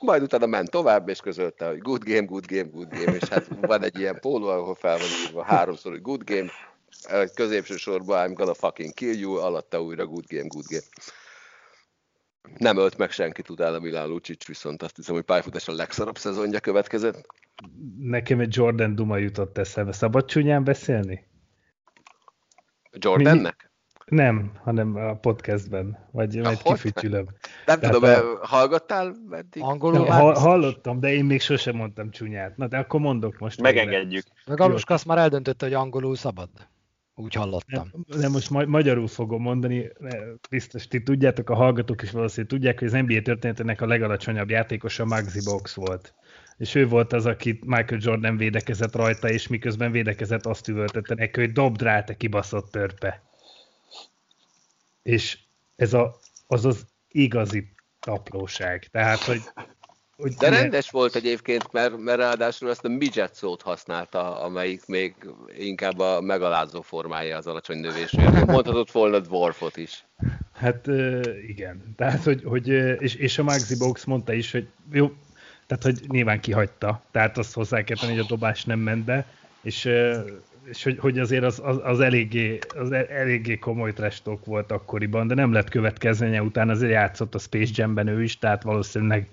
Majd utána ment tovább, és közölte, hogy good game, good game, good game, és hát van egy ilyen póló, ahol fel van háromszor, hogy good game, középső sorban I'm gonna fucking kill you, alatta újra good game, good game. Nem ölt meg senkit utána Milán Lucic, viszont azt hiszem, hogy pályafutás a legszarabb szezonja következett. Nekem egy Jordan Duma jutott eszembe. Szabad csúnyán beszélni? Jordannek? Nem, hanem a podcastben, vagy majd kifütyülöm. Nem tudom, a... hallgattál eddig? Angolul ha, Hallottam, de én még sosem mondtam csúnyát. Na, de akkor mondok most. Megengedjük. Meg Aluska azt már eldöntötte, hogy angolul szabad. Úgy hallottam. Nem, nem most ma- magyarul fogom mondani, biztos ti tudjátok, a hallgatók is valószínűleg tudják, hogy az NBA történetének a legalacsonyabb játékosa Maxi Box volt. És ő volt az, aki Michael Jordan védekezett rajta, és miközben védekezett, azt üvöltette neki, hogy dobd rá, te kibaszott törpe. És ez a, az az igazi apróság. Tehát, hogy hogy De rendes volt egyébként, mert, mert ráadásul ezt a midget szót használta, amelyik még inkább a megalázó formája az alacsony növésűnek. Mondhatott volna dwarfot is. Hát igen. Tehát, hogy, hogy és, és a Maxi Box mondta is, hogy jó, tehát, hogy nyilván kihagyta. Tehát azt hozzá kell tenni, hogy a dobás nem ment be, és, és hogy, hogy azért az, az, az, eléggé, az e, eléggé komoly trestok volt akkoriban, de nem lett következménye, utána azért játszott a Space Jam-ben ő is, tehát valószínűleg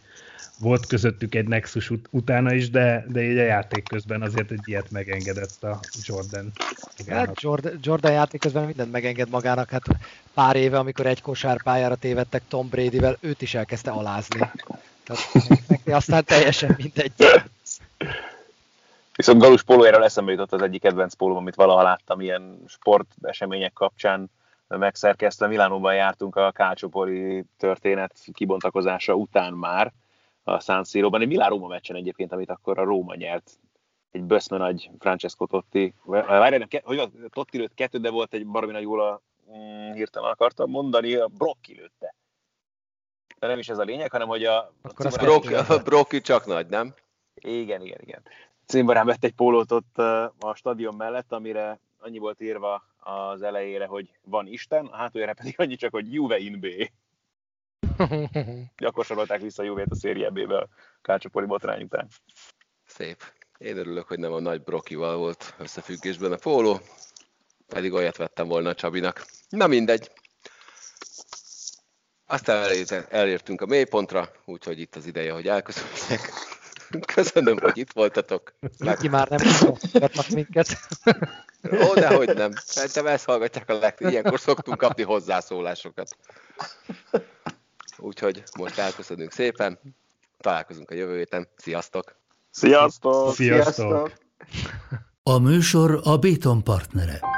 volt közöttük egy Nexus ut- utána is, de, de így a játék közben azért egy ilyet megengedett a Jordan. Hát Jordan, Jordan játék közben mindent megenged magának. Hát pár éve, amikor egy kosárpályára tévedtek Tom Bradyvel, őt is elkezdte alázni. Tehát neki aztán teljesen mindegy. Viszont Galus pólójáról eszembe jutott az egyik kedvenc pólóm, amit valaha láttam ilyen sportesemények kapcsán megszerkesztve. Milánóban jártunk a Kácsopori történet kibontakozása után már, a San Siro-ban. Egy Milán-Róma meccsen egyébként, amit akkor a Róma nyert. Egy böszme nagy Francesco Totti. Várj, nem, hogy az, Totti lőtt kettő, de volt egy baromi nagy góla, mm, hirtelen akartam mondani, a Brocki lőtte. De nem is ez a lényeg, hanem hogy a... Akkor Brock, a Brocki csak nagy, nem? Igen, igen, igen. Cimborán vett egy pólót ott a stadion mellett, amire annyi volt írva az elejére, hogy van Isten, a hátuljára pedig annyi csak, hogy Juve in B. Akkor sorolták vissza a Juvét a szérie B-be a Kácsopori botrány után. Szép. Én örülök, hogy nem a nagy Brokival volt összefüggésben a póló, pedig olyat vettem volna a Csabinak. Na mindegy. Aztán elértünk a mélypontra, úgyhogy itt az ideje, hogy elköszönjek. Köszönöm, hogy itt voltatok. Ki már nem hallgatnak minket. Ó, dehogy nem. Szerintem ezt hallgatják a legtöbb. Ilyenkor szoktunk kapni hozzászólásokat. Úgyhogy most elköszönünk szépen. Találkozunk a jövő héten. Sziasztok! Sziasztok! Sziasztok! A műsor a Béton partnere.